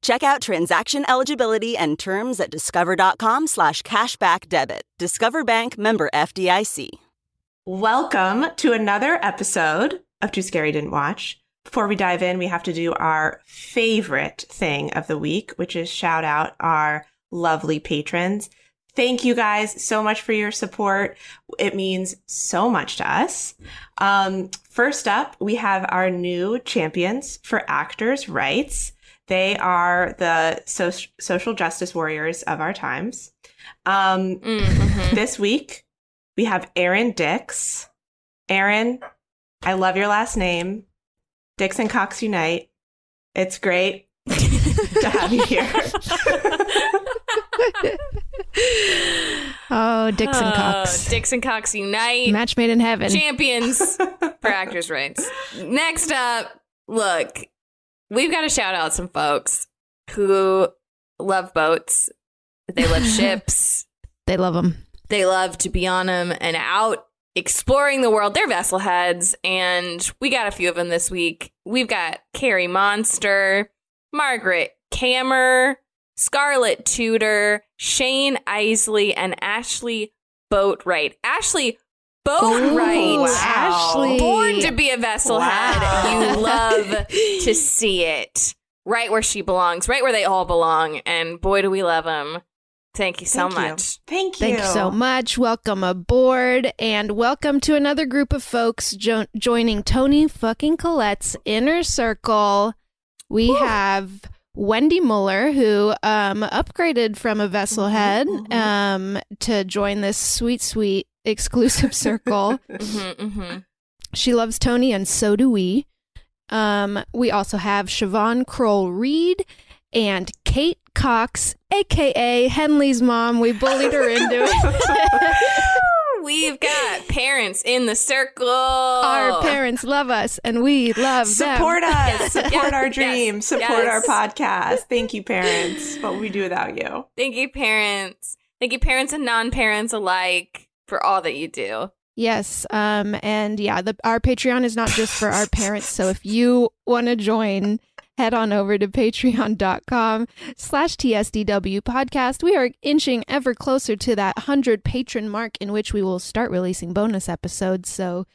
Check out transaction eligibility and terms at discover.com slash cashback debit. Discover Bank member FDIC. Welcome to another episode of Too Scary Didn't Watch. Before we dive in, we have to do our favorite thing of the week, which is shout out our lovely patrons. Thank you guys so much for your support. It means so much to us. Um, first up, we have our new champions for actors' rights. They are the so- social justice warriors of our times. Um, mm-hmm. This week, we have Aaron Dix. Aaron, I love your last name. Dix and Cox Unite. It's great to have you here. oh, Dix and Cox. Oh, Dix and Cox Unite. Match made in heaven. Champions for actors' rights. Next up, look, we've got to shout out some folks who love boats. They love ships. They love them. They love to be on them and out exploring the world. They're vessel heads, and we got a few of them this week. We've got Carrie Monster, Margaret Kammer, Scarlett Tudor, Shane Isley, and Ashley Boatwright. Ashley Boatwright. Ooh, Ashley. Born to be a vessel wow. head. You love to see it. Right where she belongs, right where they all belong. And boy, do we love them. Thank you so Thank much. You. Thank you. Thank you so much. Welcome aboard and welcome to another group of folks jo- joining Toni fucking Collette's inner circle. We Woo. have Wendy Muller, who um, upgraded from a vessel head mm-hmm. um, to join this sweet, sweet exclusive circle. mm-hmm, mm-hmm. She loves Toni, and so do we. Um, we also have Siobhan Kroll Reed and Kate Cox, aka Henley's mom. We bullied her into it. We've got parents in the circle. Our parents love us and we love Support them. us. Support yes. our dreams. Yes. Support yes. our podcast. Thank you, parents. What we do without you. Thank you, parents. Thank you, parents and non parents alike, for all that you do. Yes. Um, and yeah, the, our Patreon is not just for our parents. So if you want to join, head on over to patreon.com slash tsdw podcast we are inching ever closer to that 100 patron mark in which we will start releasing bonus episodes so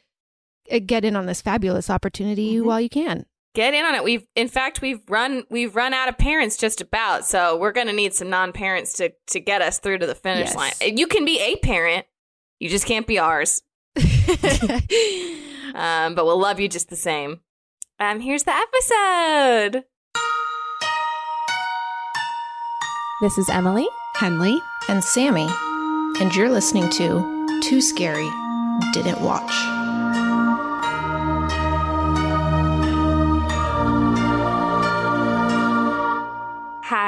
uh, get in on this fabulous opportunity mm-hmm. while you can get in on it we've in fact we've run we've run out of parents just about so we're going to need some non-parents to to get us through to the finish yes. line you can be a parent you just can't be ours. Um, but we'll love you just the same. Um, here's the episode. This is Emily, Henley, and Sammy, and you're listening to Too Scary Didn't Watch.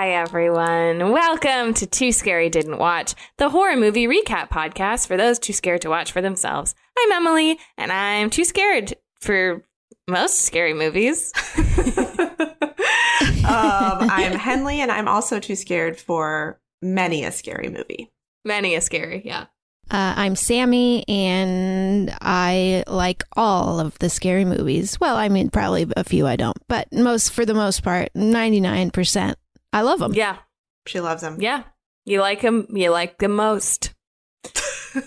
Hi, everyone. Welcome to Too Scary Didn't Watch, the horror movie recap podcast for those too scared to watch for themselves. I'm Emily, and I'm too scared for most scary movies. um, I'm Henley, and I'm also too scared for many a scary movie. Many a scary, yeah. Uh, I'm Sammy, and I like all of the scary movies. Well, I mean, probably a few I don't, but most, for the most part, 99%. I love them. Yeah. She loves them. Yeah. You like them. You like them most.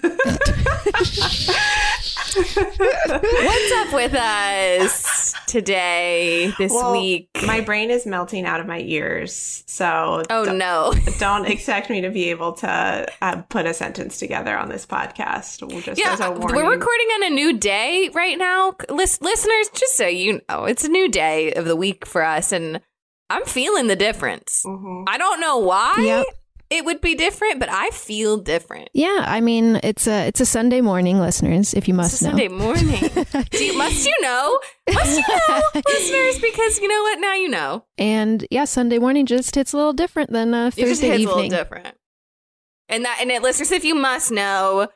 What's up with us today, this well, week? My brain is melting out of my ears. So, oh don't, no. don't expect me to be able to uh, put a sentence together on this podcast. We'll just yeah, we're recording on a new day right now. List- listeners, just so you know, it's a new day of the week for us. And I'm feeling the difference. Mm-hmm. I don't know why. Yep it would be different, but I feel different. Yeah, I mean it's a it's a Sunday morning, listeners. If you must know, Sunday morning. you, must you know? Must you know, listeners? Because you know what? Now you know. And yeah, Sunday morning just hits a little different than uh, Thursday it just hits evening. A little different. And that and it, listeners, if you must know,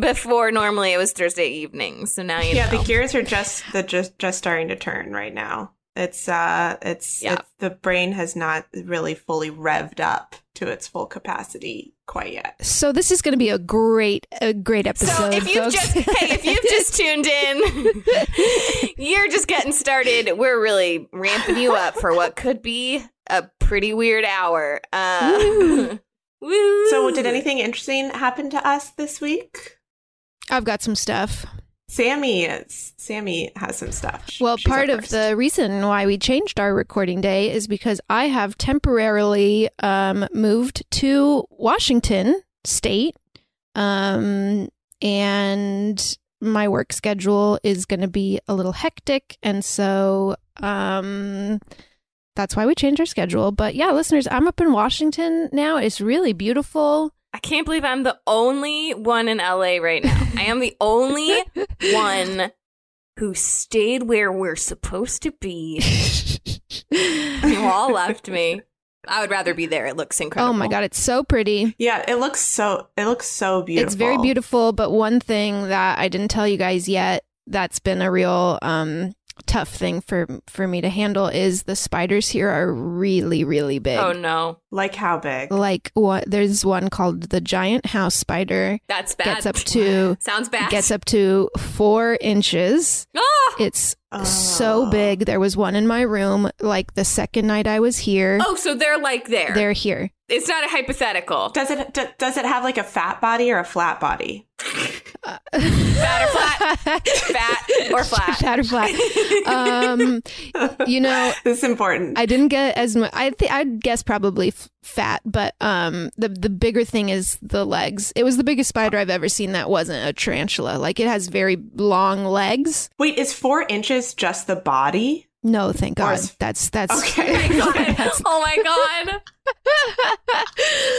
before normally it was Thursday evening. So now you yeah, know. the gears are just the just just starting to turn right now. It's uh it's, Yeah. it's the brain has not really fully revved up to its full capacity quite yet. So this is going to be a great, a great episode. So if you've folks. just hey, if you've just tuned in, you're just getting started. We're really ramping you up for what could be a pretty weird hour. Uh, Woo. woo. So did anything interesting happen to us this week? I've got some stuff. Sammy is Sammy has some stuff. Well, she's part of the reason why we changed our recording day is because I have temporarily um, moved to Washington State, um, and my work schedule is going to be a little hectic, and so um, that's why we changed our schedule. But yeah, listeners, I'm up in Washington now. It's really beautiful. I can't believe I'm the only one in LA right now. I am the only one who stayed where we're supposed to be. You all left me. I would rather be there. It looks incredible. oh my god, it's so pretty. yeah, it looks so it looks so beautiful. It's very beautiful, but one thing that I didn't tell you guys yet that's been a real um tough thing for for me to handle is the spiders here are really really big. Oh no, Like how big? Like what there's one called the giant house spider that's bad. gets up to Sounds bad. gets up to 4 inches. Ah! It's Oh. so big. There was one in my room like the second night I was here. Oh, so they're like there. They're here. It's not a hypothetical. Does it d- does it have like a fat body or a flat body? Fat or flat? Fat or flat? Fat or flat. Um, you know, this is important. I didn't get as much. I think I'd guess probably f- fat, but um, the the bigger thing is the legs. It was the biggest spider I've ever seen that wasn't a tarantula. Like it has very long legs. Wait, is four inches just the body? No, thank God. is- That's that's Okay. that's oh my god.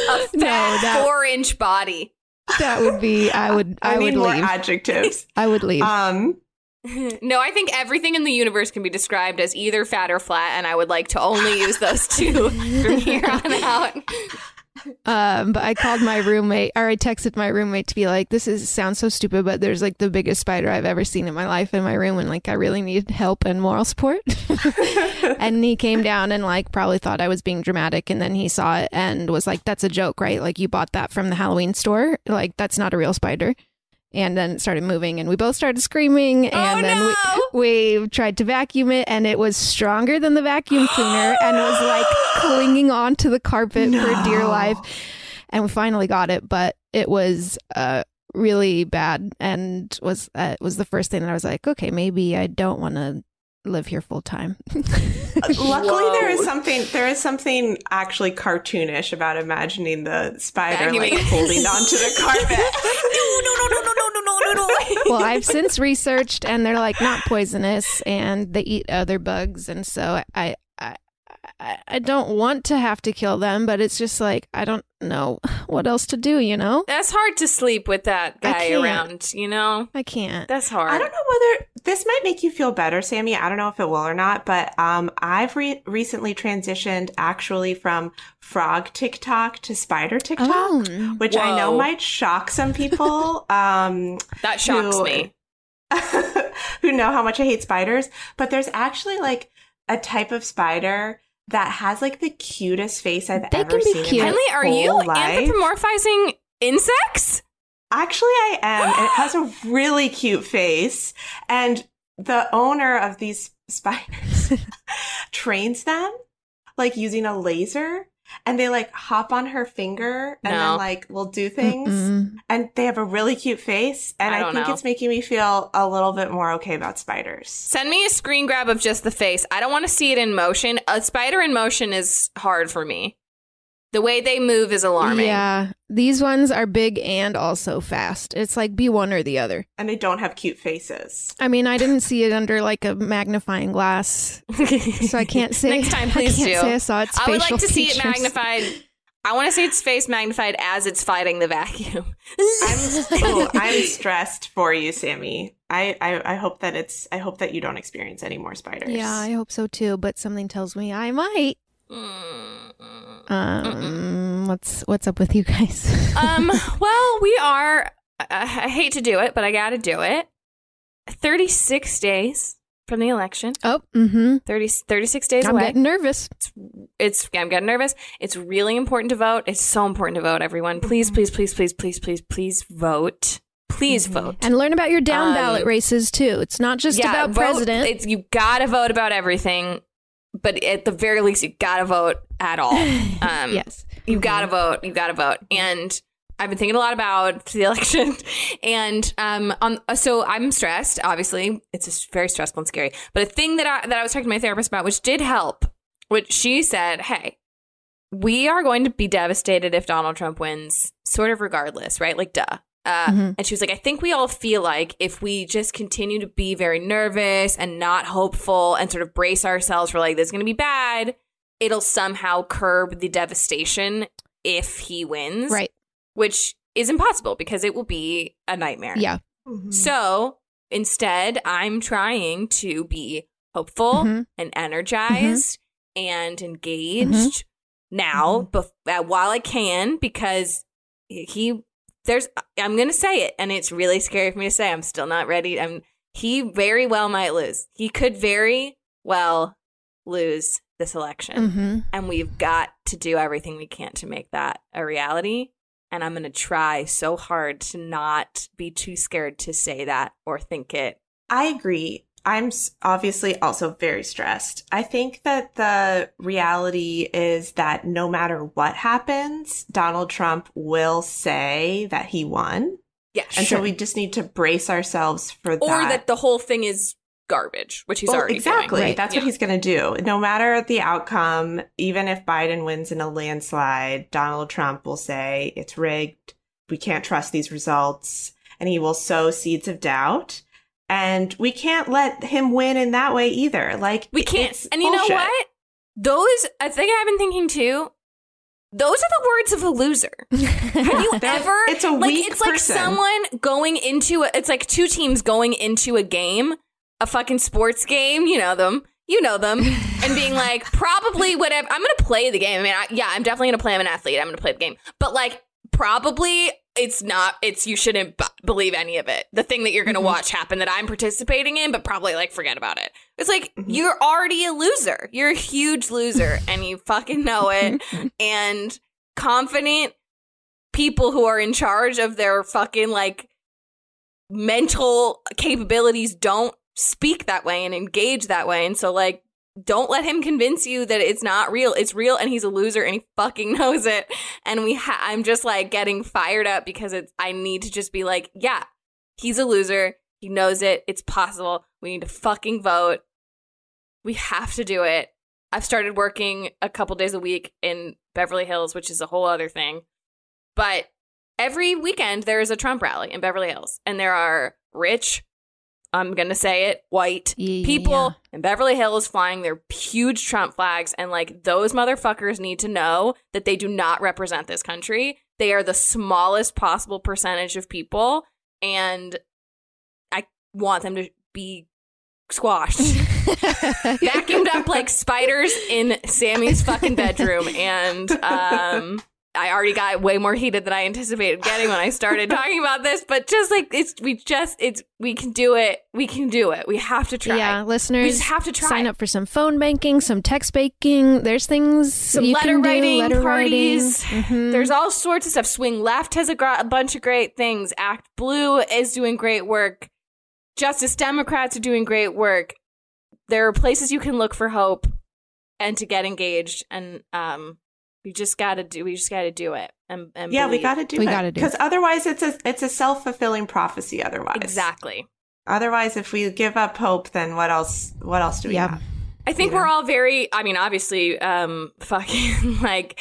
A fat no. That four inch body. That would be. I would. I, I, need would more leave. adjectives. I would leave. um, No, I think everything in the universe can be described as either fat or flat, and I would like to only use those two from here on out. Um, but I called my roommate, or I texted my roommate to be like, "This is sounds so stupid, but there's like the biggest spider I've ever seen in my life in my room, and like I really need help and moral support." and he came down and like probably thought I was being dramatic, and then he saw it and was like, "That's a joke, right? Like you bought that from the Halloween store? Like that's not a real spider." And then it started moving, and we both started screaming. And Oh, then no! we, we tried to vacuum it, and it was stronger than the vacuum cleaner, and was like clinging onto the carpet for dear life and we finally got it but it was uh really bad and was uh, was the first thing that I was like okay maybe I don't want to live here full time luckily, there is something there is something actually cartoonish about imagining the spider like holding onto the carpet. no, no, no, no, no, no, no, no, no. well I've since researched and they're like not poisonous and they eat other bugs and so I I I, I don't want to have to kill them but it's just like I don't know what else to do you know That's hard to sleep with that guy around, you know? I can't That's hard. I don't know whether this might make you feel better, Sammy. I don't know if it will or not, but um, I've re- recently transitioned actually from frog TikTok to spider TikTok, Oh. which I know might shock some people. um, that shocks who- me. who know how much I hate spiders, but there's actually like a type of spider that has like the cutest face I've They ever can be seen. cute. In Henley, my are you whole life. anthropomorphizing insects? Actually, I am, and it has a really cute face. And the owner of these spiders trains them like using a laser, and they like hop on her finger and No. then like will do things. Mm-mm. And they have a really cute face, and I I, think know. it's making me feel a little bit more okay about spiders. Send me a screen grab of just the face. I don't want to see it in motion. A spider in motion is hard for me. The way they move is alarming. Yeah, these ones are big and also fast. It's like be one or the other. And they don't have cute faces. I mean, I didn't see it under like a magnifying glass, so I can't say. Next time, please I can't do. Say I saw its I would like facial to see it magnified. I want to see its face magnified as it's fighting the vacuum. I'm, oh, I'm stressed for you, Sammy. I, I I hope that it's I hope that you don't experience any more spiders. Yeah, I hope so too. But something tells me I might. Um, what's what's up with you guys? um, well, we are I, I hate to do it, but I got to do it. 36 days from the election. Oh, mm-hmm. 30, 36 days I'm away. getting nervous. it's I'm getting nervous. It's really important to vote. It's so important to vote, everyone. Please, please, please, please, please, please, please vote. Please vote. And learn about your down Um, ballot races too. It's not just about vote. president. It's you gotta vote about everything, but at the very least, you gotta vote at all. Um, yes. you gotta vote. You gotta vote. And I've been thinking a lot about the election, and um, on so I'm stressed. Obviously, it's just very stressful and scary. But a thing that I that I was talking to my therapist about, which did help, which she said, "Hey, we are going to be devastated if Donald Trump wins, sort of regardless, right? Like, duh." Uh, Mhm. And she was like, I think we all feel like if we just continue to be very nervous and not hopeful and sort of brace ourselves for like, this is going to be bad, it'll somehow curb the devastation if he wins. Right. Which is impossible because it will be a nightmare. Yeah. Mhm. So instead, I'm trying to be hopeful Mhm. and energized and engaged now bef- uh, while I can because he there's I'm going to say it and it's really scary for me to say I'm still not ready. I'm he very well might lose. He could very well lose this election Mm-hmm. and we've got to do everything we can to make that a reality. And I'm going to try so hard to not be too scared to say that or think it. I agree. I'm obviously also very stressed. I think that the reality is that no matter what happens, Donald Trump will say that he won. Yeah, And sure. so we just need to brace ourselves for that. or that the whole thing is garbage, which he's Well, already exactly. doing. That's Yeah. what he's going to do. No matter the outcome, even if Biden wins in a landslide, Donald Trump will say it's rigged. We can't trust these results. And he will sow seeds of doubt. And we can't let him win in that way either. Like, We can't. it's And you know what? Those, I think I've been thinking too. Those are the words of a loser. Have you ever? it's a like weak it's like person. someone going into a, it's like two teams going into a game, a fucking sports game. You know them. You know them, and being like, probably whatever. I'm gonna play the game. I mean, I, yeah, I'm definitely gonna play. I'm an athlete. I'm gonna play the game. But like, probably it's not. It's you shouldn't b- believe any of it. The thing that you're gonna Mhm. watch happen that I'm participating in, but probably like forget about it. It's like Mhm. you're already a loser. You're a huge loser, and you fucking know it. and confident people who are in charge of their fucking like mental capabilities don't speak that way and engage that way. And so like don't let him convince you that it's not real. It's real and he's a loser and he fucking knows it. And we ha- I'm just like getting fired up because it's I need to just be like, yeah, he's a loser. He knows it. It's possible. We need to fucking vote. We have to do it. I've started working a couple days a week in Beverly Hills, which is a whole other thing. But every weekend there is a Trump rally in Beverly Hills, and there are rich, I'm going to say it, white Yeah. people in Beverly Hills flying their huge Trump flags. And like those motherfuckers need to know that they do not represent this country. They are the smallest possible percentage of people. And I want them to be squashed vacuumed up like spiders in Sammy's fucking bedroom. And um, I already got way more heated than I anticipated getting when I started talking about this. But just like it's, we just, it's, we can do it. We can do it. We have to try. Yeah, listeners, We just have to try. sign up for some phone banking, some text banking. There's things Some you letter can do, writing letter parties. writing. Mhm. There's all sorts of stuff. Swing Left has a, gr- a bunch of great things. Act Blue is doing great work. Justice Democrats are doing great work. There are places you can look for hope and to get engaged. And um, we just got to do. We just got to do it. And, and Yeah, we got to do We it. gotta do Because otherwise, it's a it's a self fulfilling prophecy. Otherwise, exactly. Otherwise, if we give up hope, then what else? What else do we Yeah. have? I think Yeah. we're all very. I mean, obviously, um, fucking like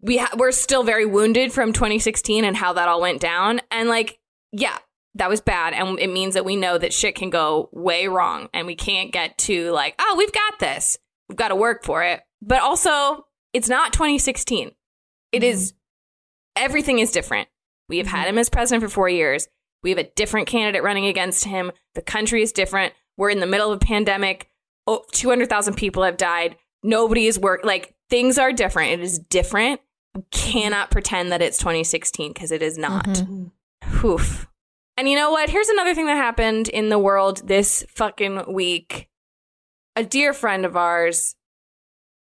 we ha- we're still very wounded from 2016 and how that all went down, and like, yeah, that was bad, and it means that we know that shit can go way wrong, and we can't get to like, oh, we've got this. We've got to work for it, but also, it's not 2016. It is mm-hmm. everything is different. We have had mm-hmm. him as president for four years. We have a different candidate running against him. The country is different. We're in the middle of a pandemic. Oh, 200,000 people have died. Nobody is work. Like things are different. It is different, cannot pretend that it's 2016 because it is not. Mm-hmm. Oof. And you know what? Here's another thing that happened in the world this fucking week. A dear friend of ours,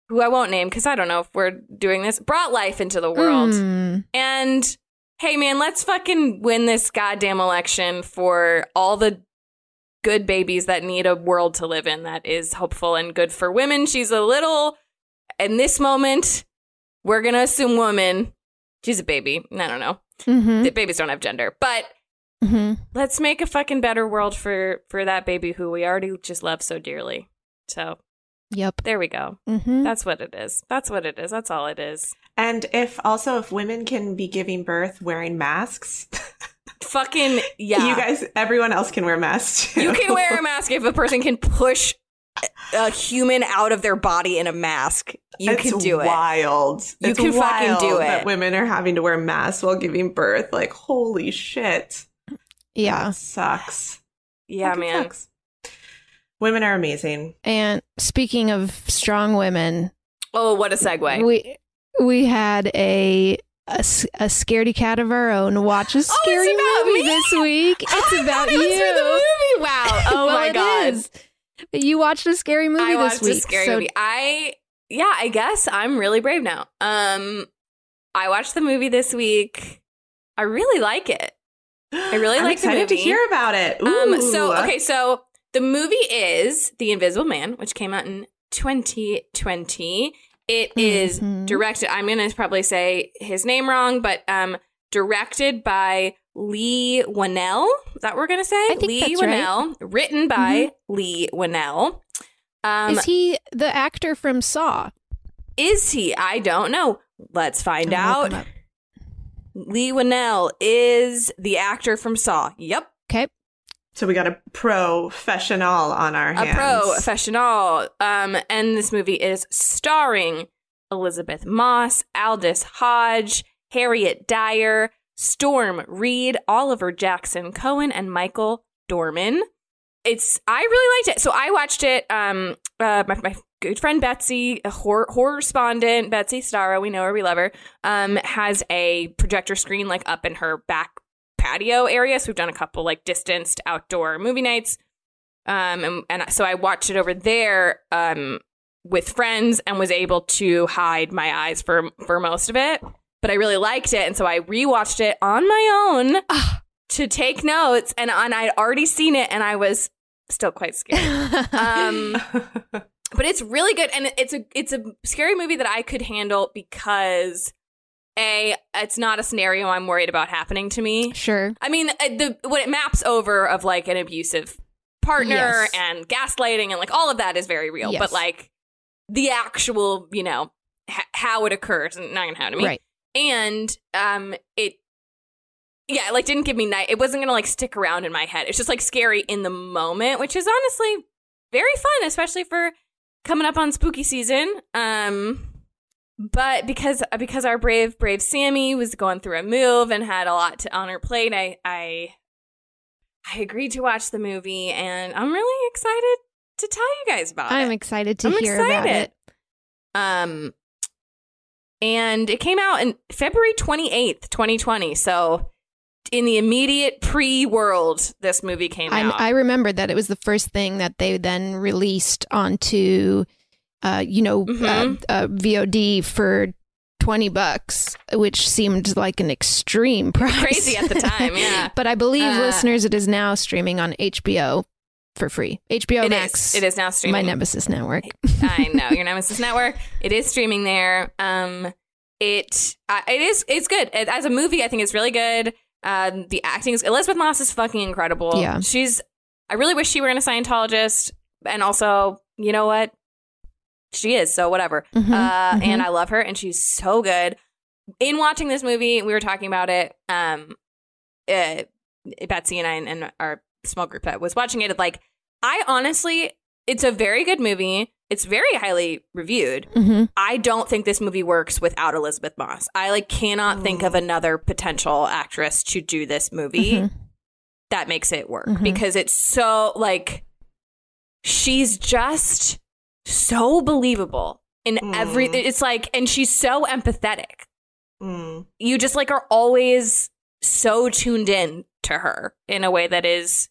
who I won't name because I don't know if we're doing this, brought life into the world. Mm. And hey, man, let's fucking win this goddamn election for all the good babies that need a world to live in that is hopeful and good for women. She's a little, in this moment, we're going to assume woman. She's a baby. I don't know. Mhm. The babies don't have gender, but Mhm. let's make a fucking better world for for that baby who we already just love so dearly. So Yep. there we go. Mhm. That's what it is. That's what it is. That's all it is. And if also if women can be giving birth wearing masks, Fucking yeah. you guys, everyone else can wear masks. Too. You can wear a mask if a person can push a human out of their body in a mask. You it's can do it. Wild. You It's can fucking do it. That women are having to wear masks while giving birth. Like, holy shit. Yeah. That sucks. Yeah, Fucking man. sucks. Women are amazing. And speaking of strong women, Oh, what a segue. we we had a a scaredy cat of our own watch a scary Oh, movie me? this week. It's about It you. was for the movie. Wow. Oh Well, my it god. is. You watched a scary movie I this watched week. a scary so movie. I yeah, I guess I'm really brave now. Um I watched the movie this week. I really like it. I really I'm like the excited to hear about it. Um so okay, so the movie is The Invisible Man, which came out in 2020. It is Mhm. directed I'm going to probably say his name wrong, but um directed by Leigh Whannell. Is that what we're going to say? I think Lee that's right. Written by Leigh Whannell. Um is he the actor from Saw? is he? I don't know. Let's find out. Leigh Whannell is the actor from Saw. Yep. Okay. So we got a professional on our A hands. pro professional. Um, and this movie is starring Elizabeth Moss, Aldis Hodge, Harriet Dyer, Storm Reid, Oliver Jackson Cohen, and Michael Dorman. It's I really liked it. So I watched it. Um, uh, my, my good friend Betsy, a horror, horror respondent, Betsy Starro, we know her, we love her, um, has a projector screen like up in her back patio area. So we've done a couple like distanced outdoor movie nights. Um, and, and so I watched it over there um, with friends and was able to hide my eyes for for most of it. But I really liked it, and so I rewatched it on my own Ah. to take notes. And, and I'd already seen it, and I was still quite scared. Um, but it's really good, and it's a it's a scary movie that I could handle because a it's not a scenario I'm worried about happening to me. Sure. I mean, uh, the what it maps over of like an abusive partner Yes. and gaslighting and like all of that is very real. Yes. But like the actual, you know, h- how it occurs and not gonna happen to me. Right. And um, it, yeah, it, like didn't give me night. It wasn't gonna like stick around in my head. It's just like scary in the moment, which is honestly very fun, especially for coming up on spooky season. Um, but because because our brave brave Sammy was going through a move and had a lot to on her plate, I I I agreed to watch the movie, and I'm really excited to tell you guys about it. I'm excited to I'm hear about excited. it. Um, and it came out in February 28th, 2020. So in the immediate pre-world, this movie came I, out. I remember that it was the first thing that they then released onto, uh, you know, uh, uh, VOD for twenty bucks, which seemed like an extreme price. Crazy at the time, yeah. but I believe Uh, listeners, it is now streaming on HBO for free. HBO It Max. is. It is now streaming. my. Nemesis network. I know your Nemesis Network. It is streaming there. Um, it uh, it is it's good It- as a movie. I think it's really good. Um, the acting is Elizabeth Moss is fucking incredible. Yeah. she's. I really wish she were in a Scientologist, and also, you know what, she is. So whatever. Mhm, uh, mhm. and I love her, and she's so good. In watching this movie, we were talking about it. Um, uh, Betsy and I and, and our small group that was watching it. Like, I honestly, it's a very good movie. It's very highly reviewed. Mhm. I don't think this movie works without Elizabeth Moss. I like cannot think of another potential actress to do this movie Mhm. that makes it work Mhm. because it's so like she's just so believable in every Mm. it's like and she's so empathetic Mm. you just like are always so tuned in to her in a way that is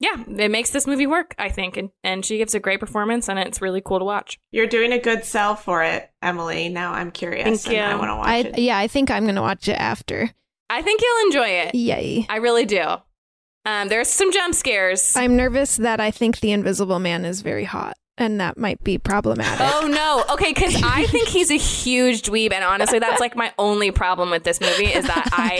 yeah, it makes this movie work, I think. And and she gives a great performance and it's really cool to watch. You're doing a good sell for it, Emily. Now I'm curious. Thank and you. I want to watch I it. yeah, I think I'm gonna watch it after. I think you'll enjoy it. Yay. I really do. Um, there's some jump scares. I'm nervous that I think the Invisible Man is very hot, and that might be problematic. Oh no. Okay, because I think he's a huge dweeb, and honestly, that's like my only problem with this movie is that I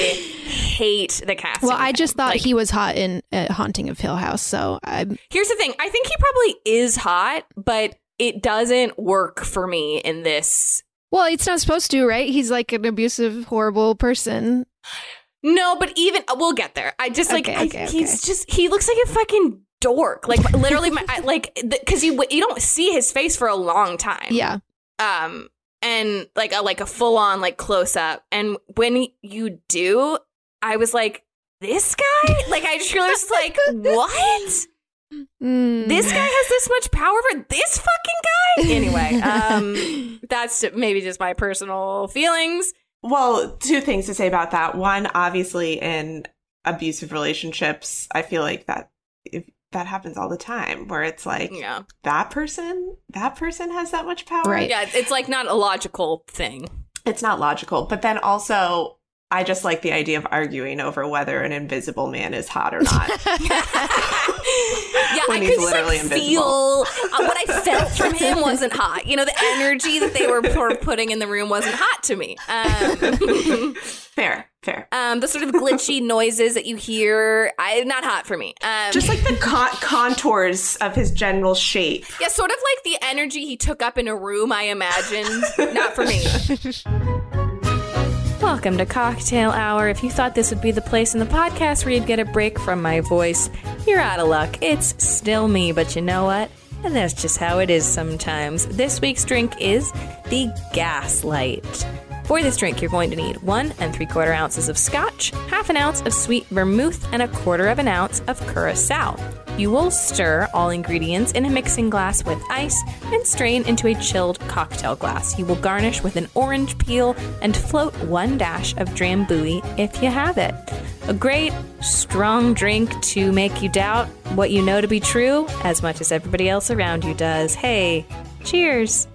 hate the casting. well, I just thought Like, he was hot in uh, Haunting of Hill House, so I'm Here's the thing. I think he probably is hot, but it doesn't work for me in this. well. It's not supposed to, right? He's like an abusive, horrible person. No, but even we'll get there. I just like Okay, I- okay, he's just he looks like a fucking dork. Like literally, my, I, like because you you don't see his face for a long time. Yeah, um and like a like a full on like close up and when you do i was like this guy like i just was like what Mm. this guy has this much power for this fucking guy anyway um that's maybe just my personal feelings Well, two things to say about that. One, obviously, in abusive relationships, I feel like that if that happens all the time, where it's like yeah that person, that person has that much power. Right. yeah it's like not a logical thing It's not logical. But then also, I just like the idea of arguing over whether an invisible man is hot or not. yeah, When I he's could just literally like invisible. feel uh, what I felt from him wasn't hot. You know, the energy that they were putting in the room wasn't hot to me. Um, fair, fair. um, the sort of glitchy noises that you hear, I not hot for me. Um, Just like the con- contours of his general shape. yeah, sort of like the energy he took up in a room. I imagined, not for me. Welcome to Cocktail Hour. If you thought this would be the place in the podcast where you'd get a break from my voice, you're out of luck. It's still me, but you know what? And that's just how it is sometimes. This week's drink is the Gaslight. For this drink, you're going to need one and three quarter ounces of scotch, half an ounce of sweet vermouth, and a quarter of an ounce of curacao. You will stir all ingredients in a mixing glass with ice and strain into a chilled cocktail glass. You will garnish with an orange peel and float one dash of drambuie if you have it. A great, strong drink to make you doubt what you know to be true as much as everybody else around you does. Hey, cheers!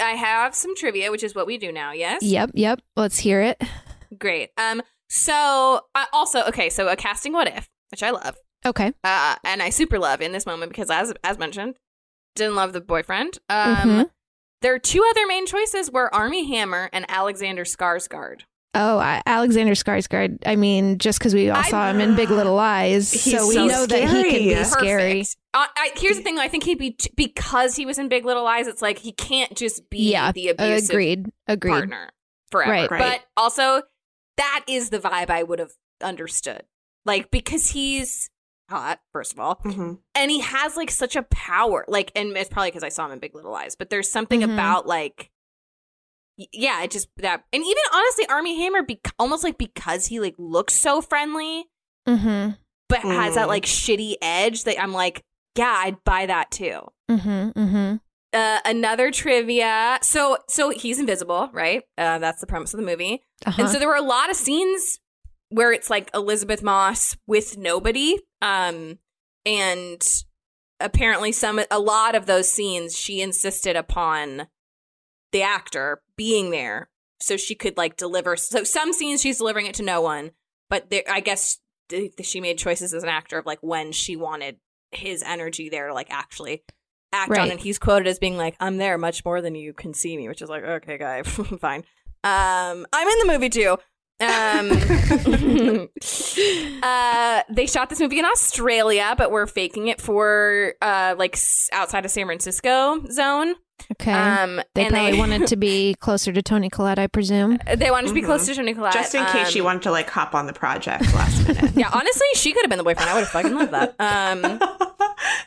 I have some trivia, which is what we do now, yes? yep, yep. Let's hear it. Great. Um, so uh, also, okay, so a casting what if, which I love, Okay. uh, and I super love in this moment because, as as mentioned, didn't love the boyfriend. Um, Mhm. there are two other main choices: were Armie Hammer and Alexander Skarsgård. Oh, I, Alexander Skarsgård. I mean, just because we all I- saw him in Big Little Lies, so we so know that he can be scary. scary. Perfect. Uh, I, here's the thing: I think he'd be t- because he was in Big Little Lies. It's like he can't just be Yeah, the abusive agreed. Agreed. partner forever. Right. Right. But also, that is the vibe I would have understood. Like because he's hot, first of all, hmm and he has like such a power like and it's probably because i saw him in big little lies but there's something Mhm. about like yeah it just that and even honestly Armie Hammer be- almost like because he like looks so friendly Mm-hmm. but has that Mm. like shitty edge that i'm like yeah i'd buy that too Mm-hmm. Mm-hmm. uh, another trivia so so he's invisible right uh, that's the premise of the movie Uh-huh. and so there were a lot of scenes where it's like Elizabeth Moss with nobody. Um, and apparently some a lot of those scenes she insisted upon the actor being there so she could like deliver so some scenes she's delivering it to no one, but there I guess th- she made choices as an actor of like when she wanted his energy there to like actually act on and he's quoted as being like I'm there much more than you can see me, which is like okay guy, fine. Um, I'm in the movie too. Um, uh, they shot this movie in Australia, but we're faking it for uh, like outside of San Francisco zone. Okay. Um, they and probably they wanted to be closer to Toni Collette, I presume. they wanted to be Mhm. close to Toni Collette, Just in case she um, wanted to like hop on the project last minute. Yeah, honestly, she could have been the boyfriend. I would have fucking loved that. Um,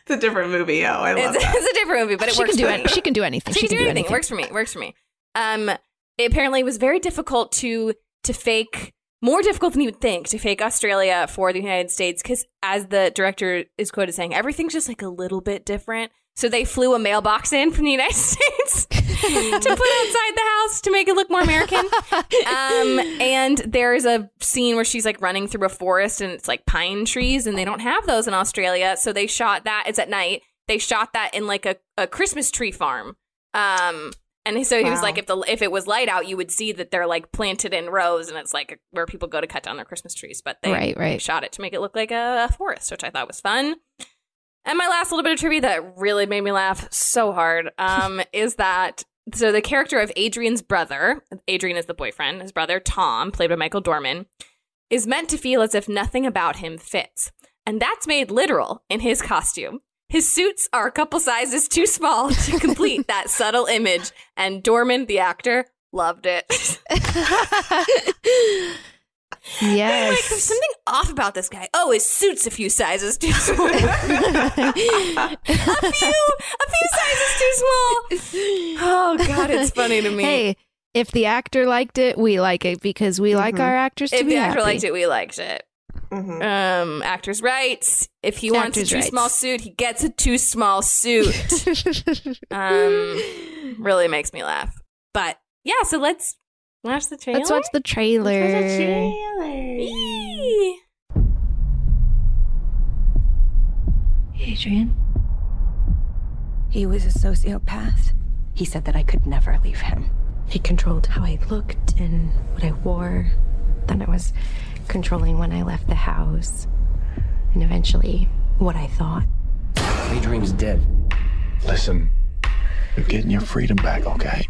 it's a different movie. Oh, I love it's, that. it's a different movie, but it she works can do for it. me. She can do anything. She, can do anything. It works for me. It works for me. Um, it apparently was very difficult to to fake, more difficult than you would think, to fake Australia for the United States because, as the director is quoted saying, everything's just like a little bit different. So they flew a mailbox in from the United States to put outside the house to make it look more American. Um, and there's a scene where she's like running through a forest and it's like pine trees, and they don't have those in Australia. So they shot that. It's at night. They shot that in like a, a Christmas tree farm. Um, and so he was like, if the if it was light out, you would see that they're like planted in rows, and it's like where people go to cut down their Christmas trees. But they, Right, right. they shot it to make it look like a forest, which I thought was fun. And my last little bit of trivia that really made me laugh so hard um, is that so the character of Adrian's brother, Adrian is the boyfriend, his brother Tom, played by Michael Dorman, is meant to feel as if nothing about him fits. And that's made literal in his costume. His suits are a couple sizes too small to complete that subtle image, and Dorman, the actor, loved it. Like, there's yes. something off about this guy. Oh, his suit's a few sizes too small. a few, a few sizes too small. Oh God, it's funny to me. hey, if the actor liked it, we like it because we like Mhm. our actors to if be the actor happy. liked it, we liked it. Mhm. Um, actors' rights. If he wants a Actors' too rights. small suit, he gets a too small suit. um, really makes me laugh. But yeah, so let's watch the trailer. Let's watch the trailer. Yay. Adrian. He was a sociopath. He said that I could never leave him. He controlled how I looked and what I wore. Then I was controlling when I left the house. And eventually, what I thought. Adrian's dead. Listen, you're getting your freedom back, okay?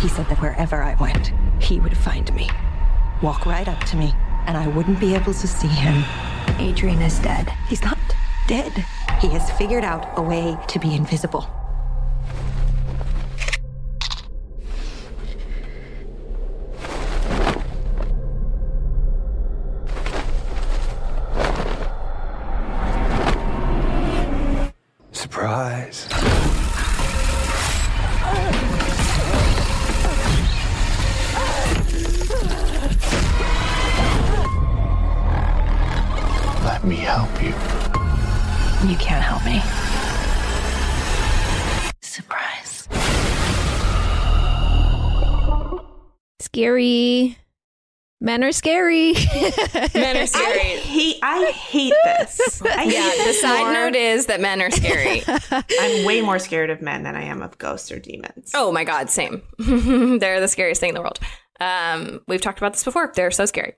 He said that wherever I went, he would find me. Walk right up to me, and I wouldn't be able to see him. Adrian is dead. He's not dead. He has figured out a way to be invisible. Men are scary. Men are I scary. hate. I hate this. I hate yeah, the this side more. note is that men are scary. I'm way more scared of men than I am of ghosts or demons. oh my god, same. They're the scariest thing in the world. Um, we've talked about this before. They're so scary.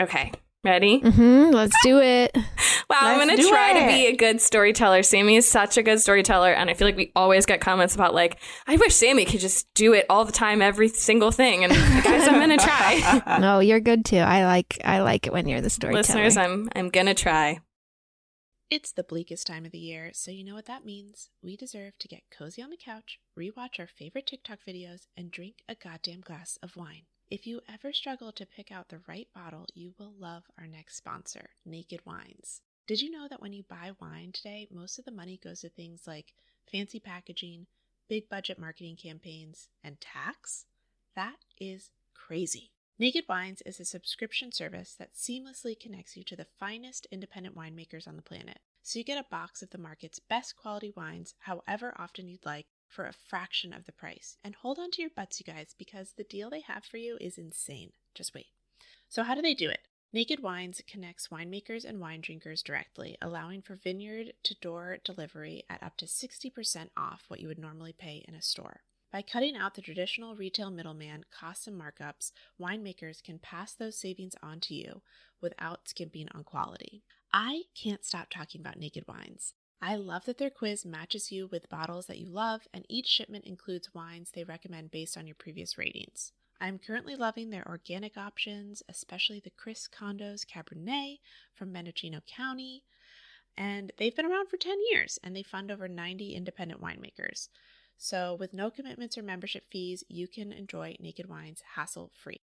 Okay, ready? Mm-hmm. let's do it. Wow, I'm gonna do try to be a good storyteller. Sammy is such a good storyteller, and I feel like we always get comments about like, I wish Sammy could just do it all the time, every single thing. And guys, I'm gonna try. No, you're good too. I like I like it when you're the storyteller. Listeners, I'm I'm gonna try. It's the bleakest time of the year, so you know what that means. We deserve to get cozy on the couch, rewatch our favorite TikTok videos, and drink a goddamn glass of wine. If you ever struggle to pick out the right bottle, you will love our next sponsor, Naked Wines. Did you know that when you buy wine today, most of the money goes to things like fancy packaging, big budget marketing campaigns, and tax? That is crazy. Naked Wines is a subscription service that seamlessly connects you to the finest independent winemakers on the planet. So you get a box of the market's best quality wines, however often you'd like, for a fraction of the price. And hold on to your butts, you guys, because the deal they have for you is insane. Just wait. So, how do they do it? Naked Wines connects winemakers and wine drinkers directly, allowing for vineyard to door delivery at up to 60% off what you would normally pay in a store. By cutting out the traditional retail middleman costs and markups, winemakers can pass those savings on to you without skimping on quality. I can't stop talking about Naked Wines. I love that their quiz matches you with bottles that you love, and each shipment includes wines they recommend based on your previous ratings. I'm currently loving their organic options, especially the Chris Condos Cabernet from Mendocino County. And they've been around for 10 years and they fund over 90 independent winemakers. So, with no commitments or membership fees, you can enjoy Naked Wines hassle free.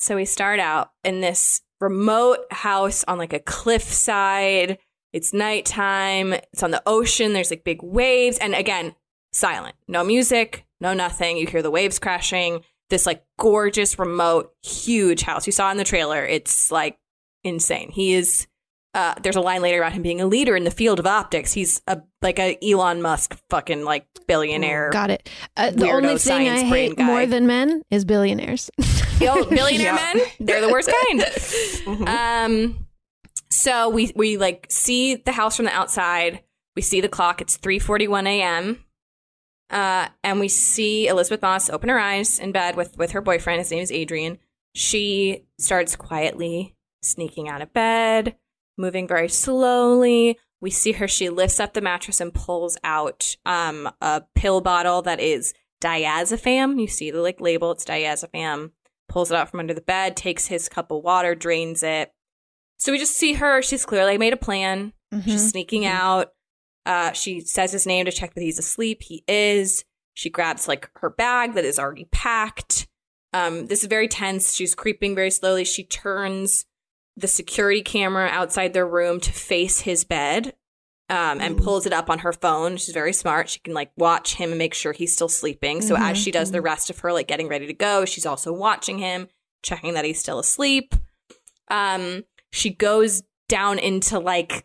So we start out in this remote house on like a cliffside. It's nighttime. It's on the ocean. There's like big waves. And again, silent. No music, no nothing. You hear the waves crashing. This like gorgeous, remote, huge house. You saw in the trailer. It's like insane. He is uh, there's a line later about him being a leader in the field of optics. He's a like a Elon Musk fucking like billionaire. Got it. Uh, the only thing I hate guy. more than men is billionaires. Yo, billionaire men, they're the worst kind. Mm-hmm. Um, so we we like see the house from the outside. We see the clock. It's three forty one a.m. Uh, and we see Elizabeth Moss open her eyes in bed with with her boyfriend. His name is Adrian. She starts quietly sneaking out of bed moving very slowly. We see her, she lifts up the mattress and pulls out um, a pill bottle that is diazepam. You see the like label, it's diazepam. Pulls it out from under the bed, takes his cup of water, drains it. So we just see her. She's clearly made a plan. Mm-hmm. She's sneaking mm-hmm. out. Uh, she says his name to check that he's asleep. He is. She grabs like her bag that is already packed. Um, this is very tense. She's creeping very slowly. She turns the security camera outside their room to face his bed um, and pulls it up on her phone. She's very smart. She can like watch him and make sure he's still sleeping. So mm-hmm. as she does the mm-hmm. rest of her like getting ready to go, she's also watching him, checking that he's still asleep. Um, she goes down into like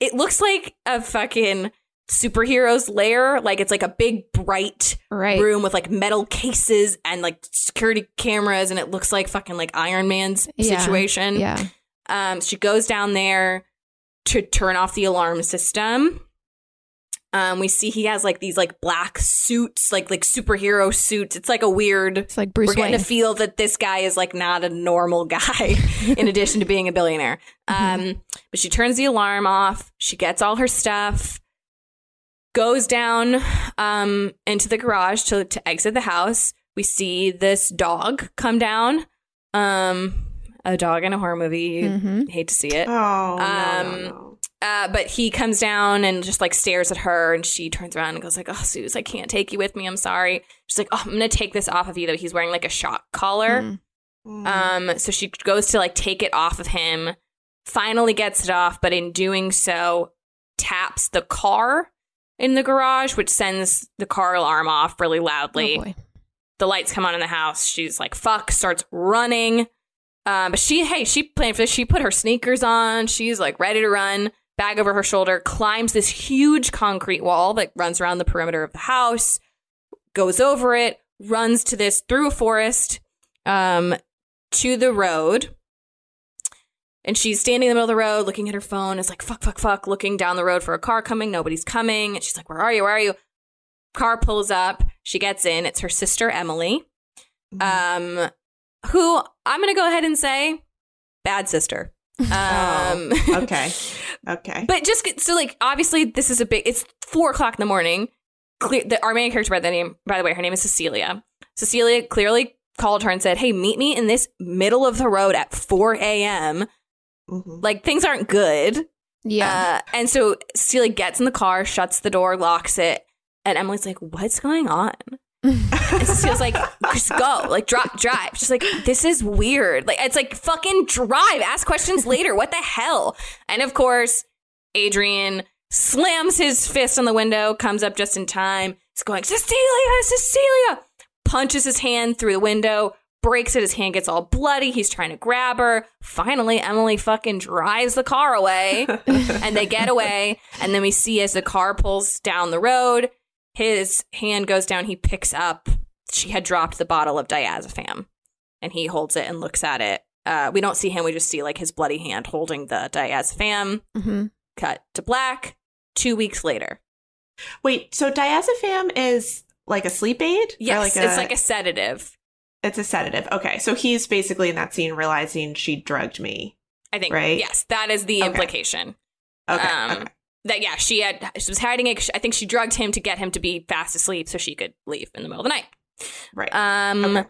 it looks like a fucking superheroes lair. Like it's like a big bright right. room with like metal cases and like security cameras, and it looks like fucking like Iron Man's yeah. situation. Yeah. Um, she goes down there to turn off the alarm system. Um, we see he has like these like black suits, like like superhero suits. It's like a weird. It's like Bruce. We're getting Wayne. to feel that this guy is like not a normal guy. in addition to being a billionaire, mm-hmm. um, but she turns the alarm off. She gets all her stuff, goes down um, into the garage to to exit the house. We see this dog come down. Um, a dog in a horror movie. Mm-hmm. Hate to see it. Oh, um, no, no, Uh, but he comes down and just like stares at her, and she turns around and goes like, "Oh, Zeus, I can't take you with me. I'm sorry." She's like, "Oh, I'm gonna take this off of you." Though he's wearing like a shock collar. Mm. Um, so she goes to like take it off of him. Finally gets it off, but in doing so, taps the car in the garage, which sends the car alarm off really loudly. Oh the lights come on in the house. She's like, "Fuck!" Starts running. Um, but she, hey, she planned for this. She put her sneakers on. She's like ready to run, bag over her shoulder, climbs this huge concrete wall that runs around the perimeter of the house, goes over it, runs to this through a forest, um, to the road. And she's standing in the middle of the road, looking at her phone. It's like, fuck, fuck, fuck, looking down the road for a car coming. Nobody's coming. And she's like, where are you? Where are you? Car pulls up. She gets in. It's her sister, Emily. Mm-hmm. Um, who I'm going to go ahead and say bad sister. Um, oh, okay. Okay. But just so like obviously this is a big. It's four o'clock in the morning. Clear, the, our main character by the name, by the way, her name is Cecilia. Cecilia clearly called her and said, "Hey, meet me in this middle of the road at 4 a.m. Mm-hmm. Like things aren't good." Yeah. Uh, and so Cecilia gets in the car, shuts the door, locks it, and Emily's like, "What's going on?" And Cecile's like, just go, like drop, drive. She's like, this is weird. Like it's like fucking drive. Ask questions later. What the hell? And of course, Adrian slams his fist on the window, comes up just in time. He's going, Cecilia, Cecilia, punches his hand through the window, breaks it. His hand gets all bloody. He's trying to grab her. Finally, Emily fucking drives the car away and they get away. And then we see as the car pulls down the road, his hand goes down. He picks up, she had dropped the bottle of diazepam and he holds it and looks at it. Uh, we don't see him. We just see like his bloody hand holding the diazepam. Mm-hmm. Cut to black. Two weeks later. Wait, so diazepam is like a sleep aid? Or Yes, like it's like a sedative. It's a sedative. Okay, so he's basically in that scene realizing she drugged me. I think. Right? Yes, that is the Okay. implication. Okay. Um, okay. That yeah, she had she was hiding it. I think she drugged him to get him to be fast asleep so she could leave in the middle of the night. Right. Um, Okay.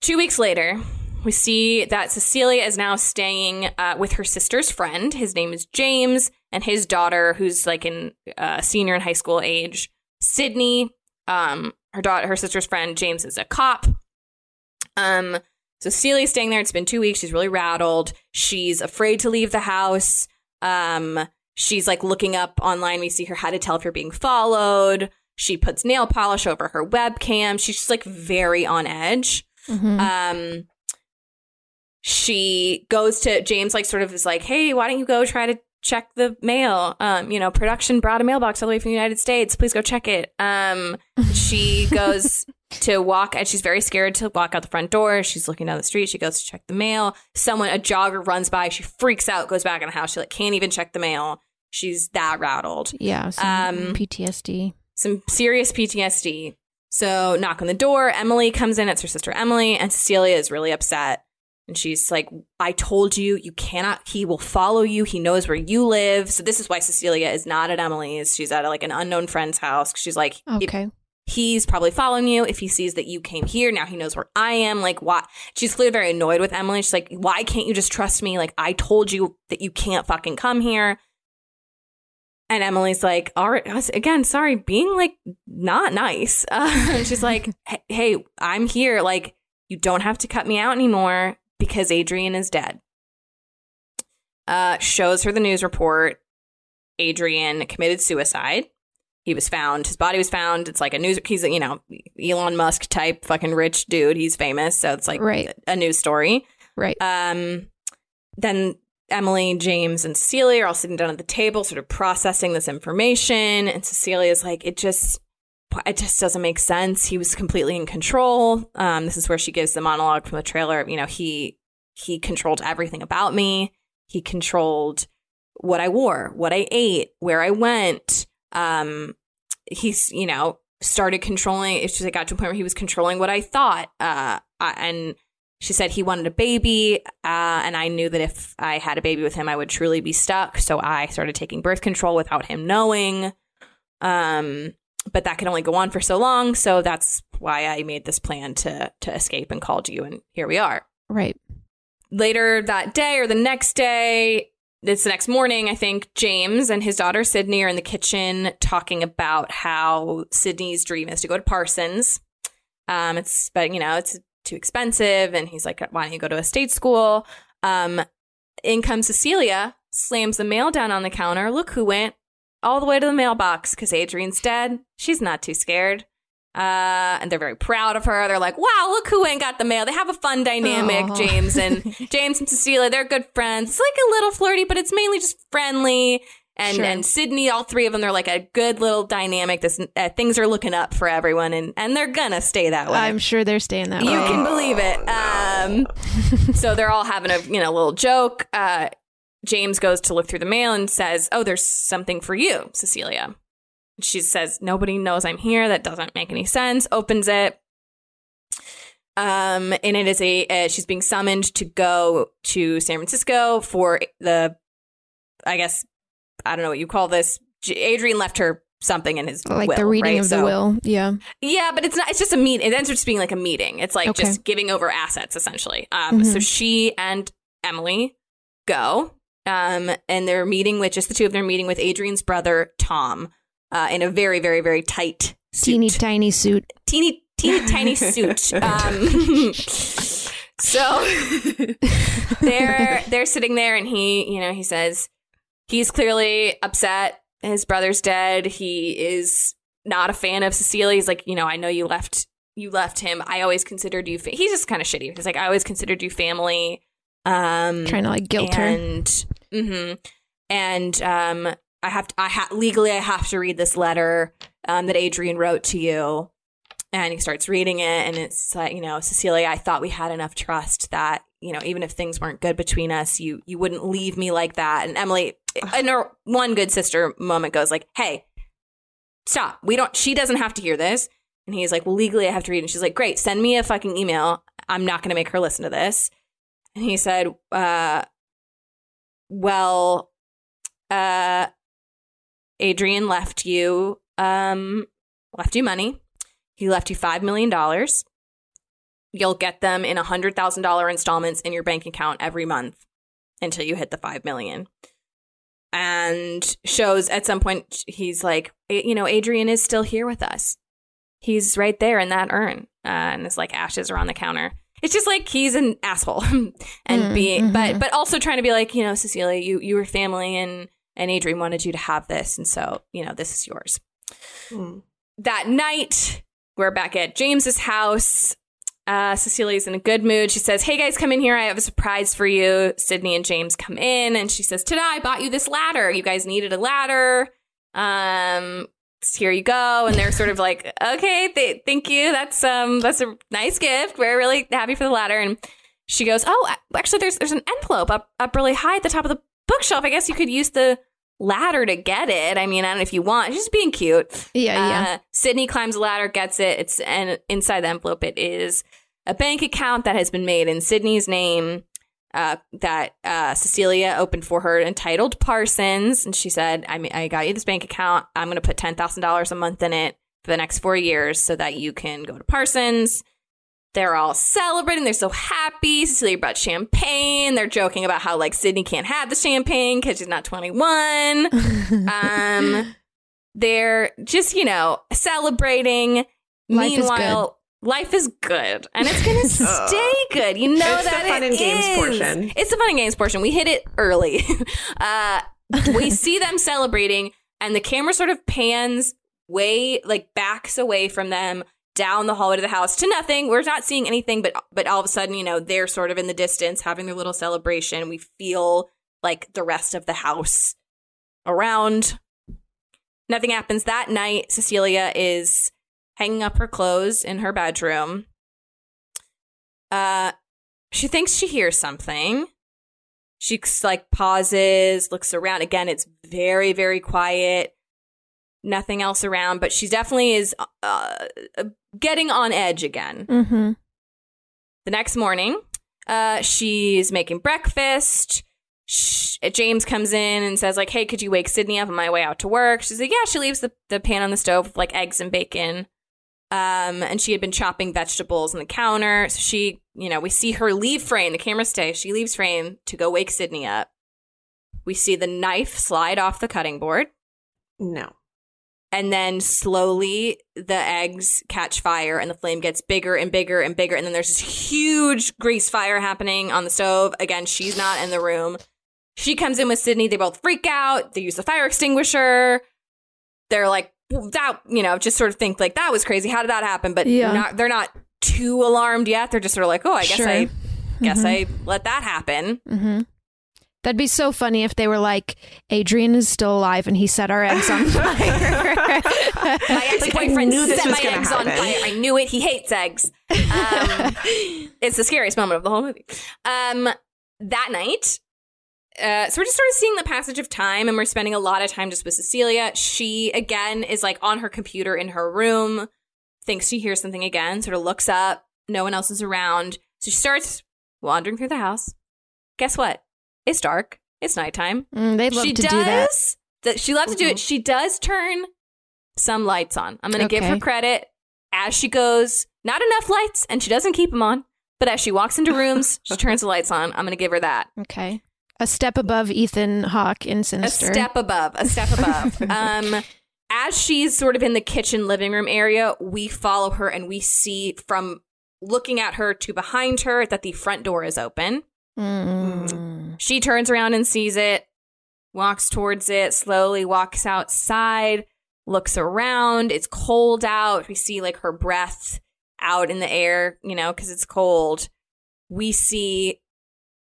two weeks later, we see that Cecilia is now staying uh, with her sister's friend. His name is James, and his daughter, who's like in uh, senior in high school age, Sydney. Um, her daughter, her sister's friend, James is a cop. Um, so Cecilia's staying there. It's been two weeks. She's really rattled. She's afraid to leave the house. Um, she's like looking up online. We see her how to tell if you're being followed. She puts nail polish over her webcam. She's just like very on edge. Mhm. Um, she goes to James, like, sort of is like, hey, why don't you go try to check the mail? Um, you know, production brought a mailbox all the way from the United States. Please go check it. Um, she goes to walk, and she's very scared to walk out the front door. She's looking down the street. She goes to check the mail. Someone, a jogger, runs by. She freaks out, goes back in the house. She like can't even check the mail. She's that rattled yeah, some um, PTSD. some serious PTSD. So, knock on the door. Emily comes in. It's her sister Emily, and Cecilia is really upset. And she's like, I told you, you cannot, he will follow you. He knows where you live. So, this is why Cecilia is not at Emily's. She's at like an unknown friend's house. She's like, Okay. He's probably following you. If he sees that you came here, now he knows where I am. Like, why? She's clearly very annoyed with Emily. She's like, why can't you just trust me? Like, I told you that you can't fucking come here. And Emily's like, all right, again, sorry, being like not nice. Uh, she's like, "Hey- hey, I'm here. Like, you don't have to cut me out anymore because Adrian is dead. Uh, shows her the news report. Adrian committed suicide. He was found. His body was found. It's like a news. He's you know Elon Musk type fucking rich dude. He's famous, so it's like Right. a news story. Right. Um, then Emily, James, and Cecilia are all sitting down at the table, sort of processing this information. And Cecilia's like, it just, it just doesn't make sense. He was completely in control. Um, this is where she gives the monologue from the trailer. You know, he he controlled everything about me. He controlled what I wore, what I ate, where I went. Um, he's, you know, started controlling. It just got to a point where he was controlling what I thought. Uh, I- and she said he wanted a baby, uh, and I knew that if I had a baby with him, I would truly be stuck. So I started taking birth control without him knowing. Um, but that could only go on for so long. So that's why I made this plan to to escape and called you, and here we are. Right. Later that day or the next day, it's the next morning, I think James and his daughter Sydney are in the kitchen talking about how Sydney's dream is to go to Parsons. Um, it's but you know it's too expensive, and he's like, "Why don't you go to a state school?" Um, in comes Cecilia, slams the mail down on the counter. Look who went all the way to the mailbox because Adrian's dead. She's not too scared. Uh, and they're very proud of her. They're like, wow, look who went and got the mail. They have a fun dynamic, Aw. James and James and Cecilia. They're good friends. It's like a little flirty, but it's mainly just friendly. And Sure. and Sydney, all three of them, they're like a good little dynamic. This uh, things are looking up for everyone, and and they're gonna stay that way. I'm sure they're staying that You way. You can believe it. Um, so they're all having a you know little joke. Uh, James goes to look through the mail and says, "Oh, there's something for you, Cecilia." She says, "Nobody knows I'm here. That doesn't make any sense." Opens it. Um, and it is a uh, she's being summoned to go to San Francisco for the, I guess, I don't know what you call this. Adrian left her something in his like will, the reading right? of the will. Yeah. yeah, but it's not. It's just a meet. It ends up just being like a meeting. It's like Okay. just giving over assets essentially. Um, so Mhm. she and Emily go, um, and they're meeting with just the two of them. Meeting with Adrian's brother Tom, uh, in a very, very, very tight, suit. Teeny tiny suit. teeny, teeny, tiny suit. Um, so they're they're sitting there, and he, you know, he says he's clearly upset. His brother's dead. He is not a fan of Cecilia. He's like, you know, I know you left you left him. I always considered you. Fa-. He's just kind of shitty. He's like, I always considered you family. Um, Trying to like guilt her. and, Mm-hmm. And um, I have to, I ha- legally I have to read this letter um, that Adrian wrote to you. And he starts reading it, and it's like, you know, Cecilia, I thought we had enough trust that, you know, even if things weren't good between us, you you wouldn't leave me like that. And Emily, in her one good sister moment, goes like, "Hey, stop. We don't. She doesn't have to hear this." And he's like, "Well, legally, I have to read." And she's like, "Great, send me a fucking email. I'm not going to make her listen to this." And he said, uh, "Well, uh, Adrian left you, um, left you money. He left you five million dollars. You'll get them in a hundred thousand dollar installments in your bank account every month until you hit the five million. And shows at some point he's like, you know, Adrian is still here with us. He's right there in that urn, uh, and it's like ashes are on the counter. It's just like he's an asshole, and Mm, being, but mhm. but also trying to be like, you know, Cecilia, you you were family, and and Adrian wanted you to have this, and so you know, this is yours Hmm. that night, we're back at James's house. Uh, Cecilia's in a good mood. She says, Hey guys, come in here. I have a surprise for you. Sydney and James come in and she says, Today I bought you this ladder. You guys needed a ladder. Um, here you go. And they're sort of like, Okay, th- thank you. That's um, that's a nice gift. We're really happy for the ladder. And she goes, Oh, actually, there's there's an envelope up up really high at the top of the bookshelf. I guess you could use the ladder to get it. I mean, I don't know if you want. She's just being cute. Yeah, yeah. Uh, Sydney climbs the ladder, gets it. It's and inside the envelope it is a bank account that has been made in Sydney's name. Uh, that uh, Cecilia opened for her, entitled Parsons, and she said, "I mean, I got you this bank account. I'm going to put ten thousand dollars a month in it for the next four years, so that you can go to Parsons." They're all celebrating. They're so happy. Cecilia brought champagne. They're joking about how like Sydney can't have the champagne because she's not 21. um, they're just you know celebrating. Life is Meanwhile, life is good, and it's gonna stay good. You know that. It's the fun it and games is. portion. It's the fun and games portion. We hit it early. uh, we see them celebrating, and the camera sort of pans way like backs away from them down the hallway to the house to nothing. We're not seeing anything, but but all of a sudden, you know, they're sort of in the distance having their little celebration. We feel like the rest of the house around. Nothing happens that night. Cecilia is hanging up her clothes in her bedroom. Uh, she thinks she hears something. She like pauses, looks around. Again, it's very, very quiet. Nothing else around, but she definitely is uh, getting on edge again. Mm-hmm. The next morning, uh, she's making breakfast. Sh- James comes in and says, like, hey, could you wake Sydney up on my way out to work? She's like, yeah, she leaves the, the pan on the stove with like eggs and bacon. Um, and she had been chopping vegetables on the counter. So she, you know, we see her leave frame, the camera stays. She leaves frame to go wake Sydney up. We see the knife slide off the cutting board. No. And then slowly the eggs catch fire and the flame gets bigger and bigger and bigger. And then there's this huge grease fire happening on the stove. Again, she's not in the room. She comes in with Sydney. They both freak out. They use the fire extinguisher. They're like, "Well, that, you know, just sort of think like that was crazy. How did that happen? But Yeah. not, they're not too alarmed yet. They're just sort of like, oh, I guess Sure. I guess Mhm. I let that happen. Mm-hmm. That'd be so funny if they were like, Adrian is still alive and he set our eggs on fire. My ex boyfriend knew this set was my gonna eggs on happen. fire. I knew it. He hates eggs. Um, it's the scariest moment of the whole movie. Um, that night, uh, so we're just sort of seeing the passage of time, and we're spending a lot of time just with Cecilia. She again is like on her computer in her room, thinks she hears something again, sort of looks up. No one else is around, so she starts wandering through the house. Guess what? It's dark. It's nighttime. Mm, they'd love she to does, do that. She loves to do it. She does turn some lights on. I'm going to give her credit as she goes. Not enough lights, and she doesn't keep them on. But as she walks into rooms, she turns the lights on. I'm going to give her that. Okay. A step above Ethan Hawke in Sinister. A step above. A step above. um, as she's sort of in the kitchen living room area, we follow her and we see from looking at her to behind her that the front door is open. Mm. She turns around and sees it, walks towards it, slowly walks outside, looks around. It's cold out. We see like her breath out in the air, you know, because it's cold. We see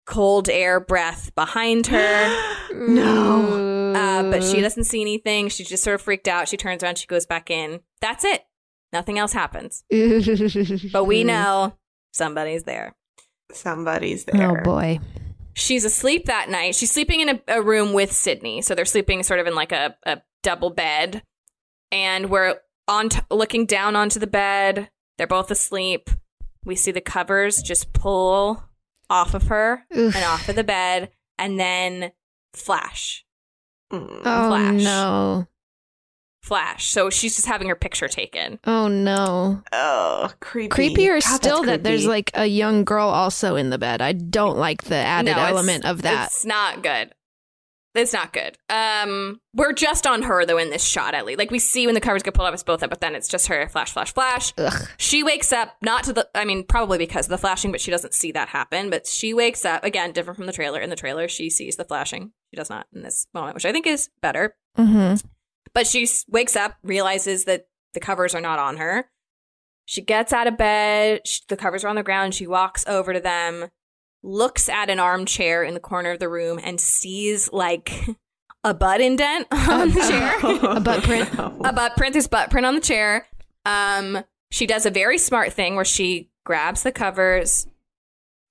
cold air breath behind her. no. Uh, but she doesn't see anything. She's just sort of freaked out. She turns around, she goes back in. That's it. Nothing else happens. But we know somebody's there. Somebody's there. Oh boy. She's asleep that night. She's sleeping in a, a room with Sydney. So they're sleeping sort of in like a, a double bed. And we're on t- looking down onto the bed. They're both asleep. We see the covers just pull off of her Oof. and off of the bed and then flash. Mm. Oh Flash. no. Flash. So she's just having her picture taken. Oh no. Oh, creepy. Creepier God, that's still that there's like a young girl also in the bed. I don't like the added No, element of that. It's not good. It's not good. Um, we're just on her though in this shot at least. Like we see when the covers get pulled up, it's both up, but then it's just her. Flash, flash, flash. Ugh. She wakes up not to the. I mean, probably because of the flashing, but she doesn't see that happen. But she wakes up again, different from the trailer. In the trailer, she sees the flashing. She does not in this moment, which I think is better. Mm-hmm. But she wakes up, realizes that the covers are not on her. She gets out of bed. sh the covers are on the ground. She walks over to them, looks at an armchair in the corner of the room, and sees like a butt indent on the chair. A butt print. a butt print. There's butt print on the chair. Um, she does a very smart thing where she grabs the covers,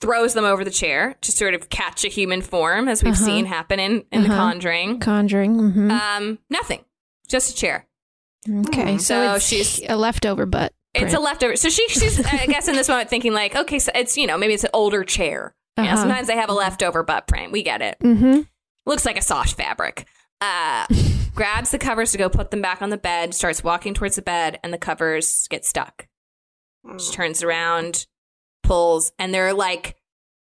throws them over the chair to sort of catch a human form, as we've Uh-huh. seen happen in, in The Uh-huh. Conjuring. Conjuring. Mm-hmm. Um, nothing, just a chair. okay. So, so it's she's- a leftover butt. It's a leftover. So she, she's, I guess, in this moment thinking like, okay, so it's you know maybe it's an older chair. You know, Uh-huh. sometimes they have a leftover butt print. We get it. Mm-hmm. Looks like a soft fabric. Uh, grabs the covers to go put them back on the bed. Starts walking towards the bed, and the covers get stuck. She turns around, pulls, and they're like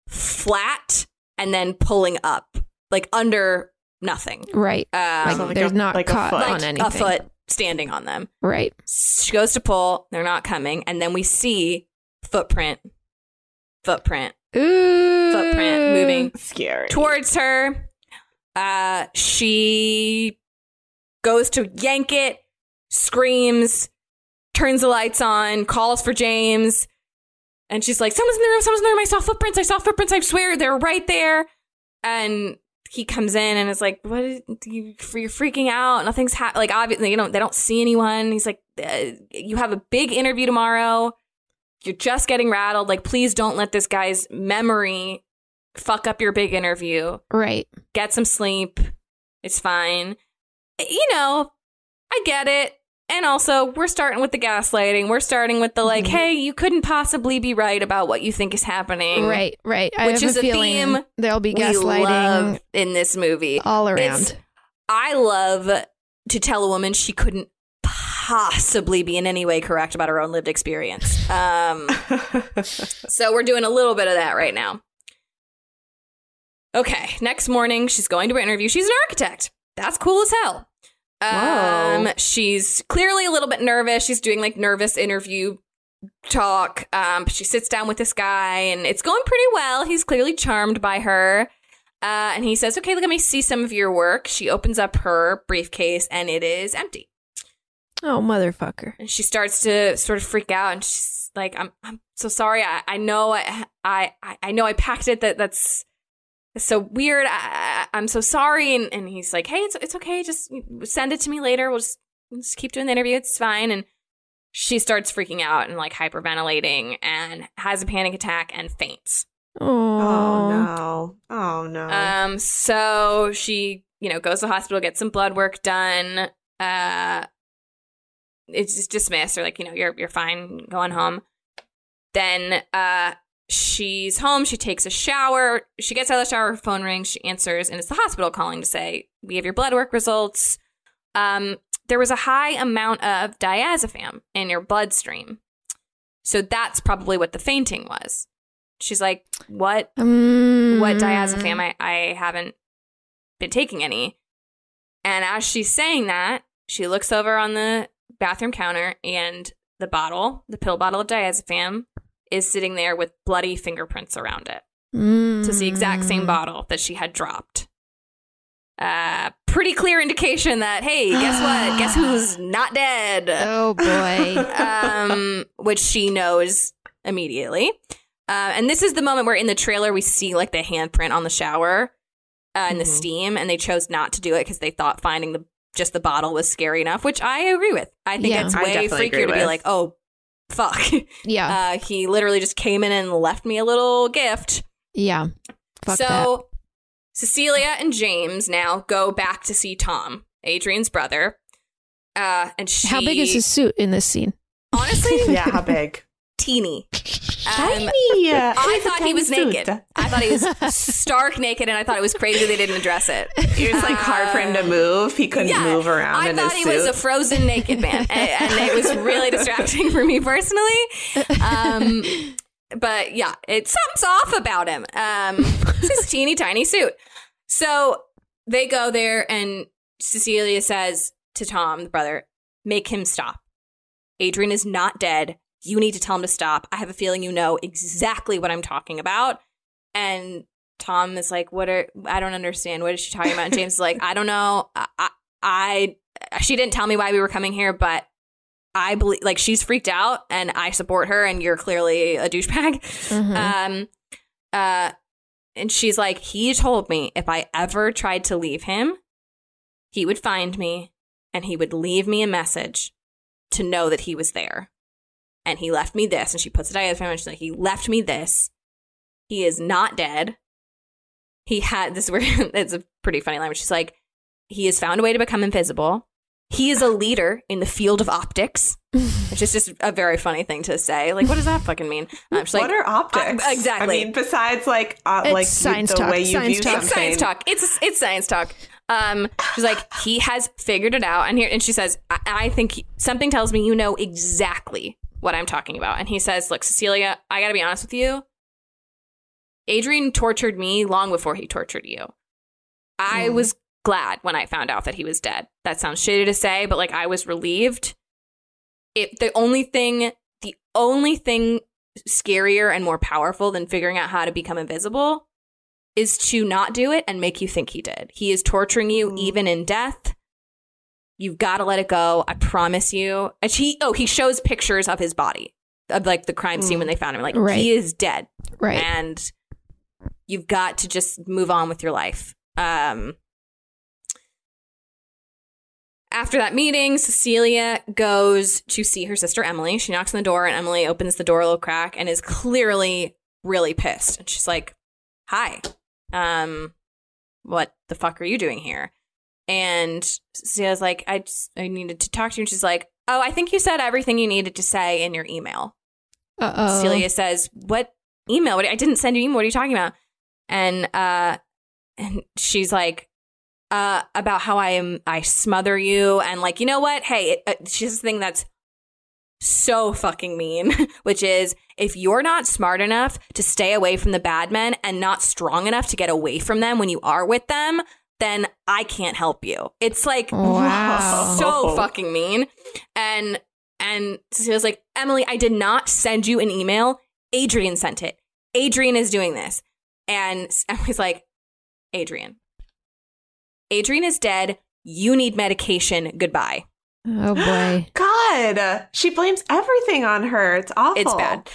flat and then pulling up, like under nothing. Right. Um, Like, So like there's a- not like a caught foot. on like anything. a foot standing on them. Right. She goes to pull, they're not coming, and then we see footprint, footprint, Ooh. footprint moving Scary. towards her. Uh, she goes to yank it, screams, turns the lights on, calls for James, and she's like, "Someone's in the room! Someone's in the room! I saw footprints! I saw footprints! I swear they're right there!" And he comes in and is like, "What? Is, you, you're freaking out? Nothing's happening. Like, obviously, you know, they don't see anyone." He's like, uh, "You have a big interview tomorrow. You're just getting rattled. Like, please don't let this guy's memory fuck up your big interview. Right. Get some sleep. It's fine. You know, I get it. And also, we're starting with the gaslighting. We're starting with the like, Mhm. hey, you couldn't possibly be right about what you think is happening. Right. Right. I Which is a theme there'll be gaslighting in this movie. all It's- around. I love to tell a woman she couldn't possibly be in any way correct about her own lived experience. Um, so we're doing a little bit of that right now. Okay, next morning she's going to her interview. She's an architect. That's cool as hell. Um, Whoa. she's clearly a little bit nervous. She's doing like nervous interview talk. Um, she sits down with this guy and it's going pretty well. He's clearly charmed by her. Uh, and he says, Okay, let me see some of your work. She opens up her briefcase and it is empty. oh, motherfucker. And she starts to sort of freak out and she's like, I'm I'm so sorry. I, I know I, I I know I packed it. That that's that's so weird. I, I, I'm so sorry. And, and he's like, Hey, it's it's okay. Just send it to me later. We'll just, we'll just keep doing the interview. It's fine. And she starts freaking out and like hyperventilating and has a panic attack and faints. oh Oh, no. Oh no. Um, so she, you know, goes to the hospital, gets some blood work done. Uh, it's just dismissed or like, you know, you're you're fine going home. Then uh she's home, she takes a shower, she gets out of the shower, her phone rings, she answers, and it's the hospital calling to say, We have your blood work results. Um, there was a high amount of diazepam in your bloodstream. So that's probably what the fainting was. She's like, What what diazepam I, I haven't been taking any. And as she's saying that, she looks over on the bathroom counter and the bottle, the pill bottle of diazepam, is sitting there with bloody fingerprints around it. Mm. So it's the exact same bottle that she had dropped. Uh, pretty clear indication that hey, guess what? guess who's not dead? Oh boy. um, which she knows immediately. Uh, and this is the moment where in the trailer we see like the handprint on the shower uh, and the Mhm. steam, and they chose not to do it because they thought finding the just the bottle was scary enough, which I agree with. I think Yeah. it's way freakier to be like, oh, fuck. Yeah. Uh, he literally just came in and left me a little gift. yeah. Fuck so that. Cecilia and James now go back to see Tom, Adrian's brother. Uh, and she, How big is his suit in this scene? Honestly, Yeah, how big? Teeny. Um, Tiny. I it's a thought he tiny was suit. naked. I thought he was stark naked, and I thought it was crazy they didn't address it. It was like hard for him to move. He couldn't yeah, move around I in thought his he suit. was a frozen naked man, and, and it was really distracting for me personally. Um, but yeah, it something's off about him. Um, it's his teeny tiny suit. So they go there, and Cecilia says to Tom, the brother, "Make him stop. Adrian is not dead. You need to tell him to stop. I have a feeling you know exactly what I'm talking about." And Tom is like, "What are? I don't understand. What is she talking about?" And James is like, "I don't know. I, I, she didn't tell me why we were coming here, but." I believe, like, she's freaked out, and I support her, and you're clearly a douchebag. Mhm. Um, uh, and she's like, he told me if I ever tried to leave him, he would find me, and he would leave me a message to know that he was there. And he left me this, and she puts it out for him, and she's like, he left me this. He is not dead. He had this. Where it's a pretty funny line. Where she's like, he has found a way to become invisible. He is a leader in the field of optics, which is just a very funny thing to say. Like, what does that fucking mean? Um, she's what like, are optics? uh, exactly. I mean, besides like uh, It's like science the talk, way you science view talk. something. it's science talk. It's it's science talk. Um, she's like, he has figured it out, and here, and she says, I, I think he- something tells me you know exactly what I'm talking about. And he says, look, Cecilia, I got to be honest with you. Adrian tortured me long before he tortured you. I Mhm. was glad when I found out that he was dead. That sounds shitty to say, but like I was relieved. It the only thing the only thing scarier and more powerful than figuring out how to become invisible is to not do it and make you think he did. He is torturing you Mm. even in death. You've got to let it go. I promise you. And he oh, he shows pictures of his body. Of like the crime scene Mm. when they found him. Like Right. he is dead Right. and you've got to just move on with your life. Um, after that meeting, Cecilia goes to see her sister Emily. She knocks on the door, and Emily opens the door a little crack and is clearly really pissed. And she's like, "Hi, um, what the fuck are you doing here?" And Cecilia's like, "I just I needed to talk to you." And she's like, "Oh, I think you said everything you needed to say in your email." Uh oh. Celia says, "What email? What, I didn't send you email. What are you talking about?" And uh, and she's like, "Uh, about how I am. I smother you, and like, you know what? Hey, it, uh, she thing that's so fucking mean, which is if you're not smart enough to stay away from the bad men and not strong enough to get away from them when you are with them." Then I can't help you. It's like Wow. so oh. fucking mean. And and Cecilia's like, Emily, I did not send you an email. Adrian sent it. Adrian is doing this. And Emily's like, Adrian. Adrian is dead. You need medication. Goodbye. Oh boy. God, she blames everything on her. It's awful. It's bad.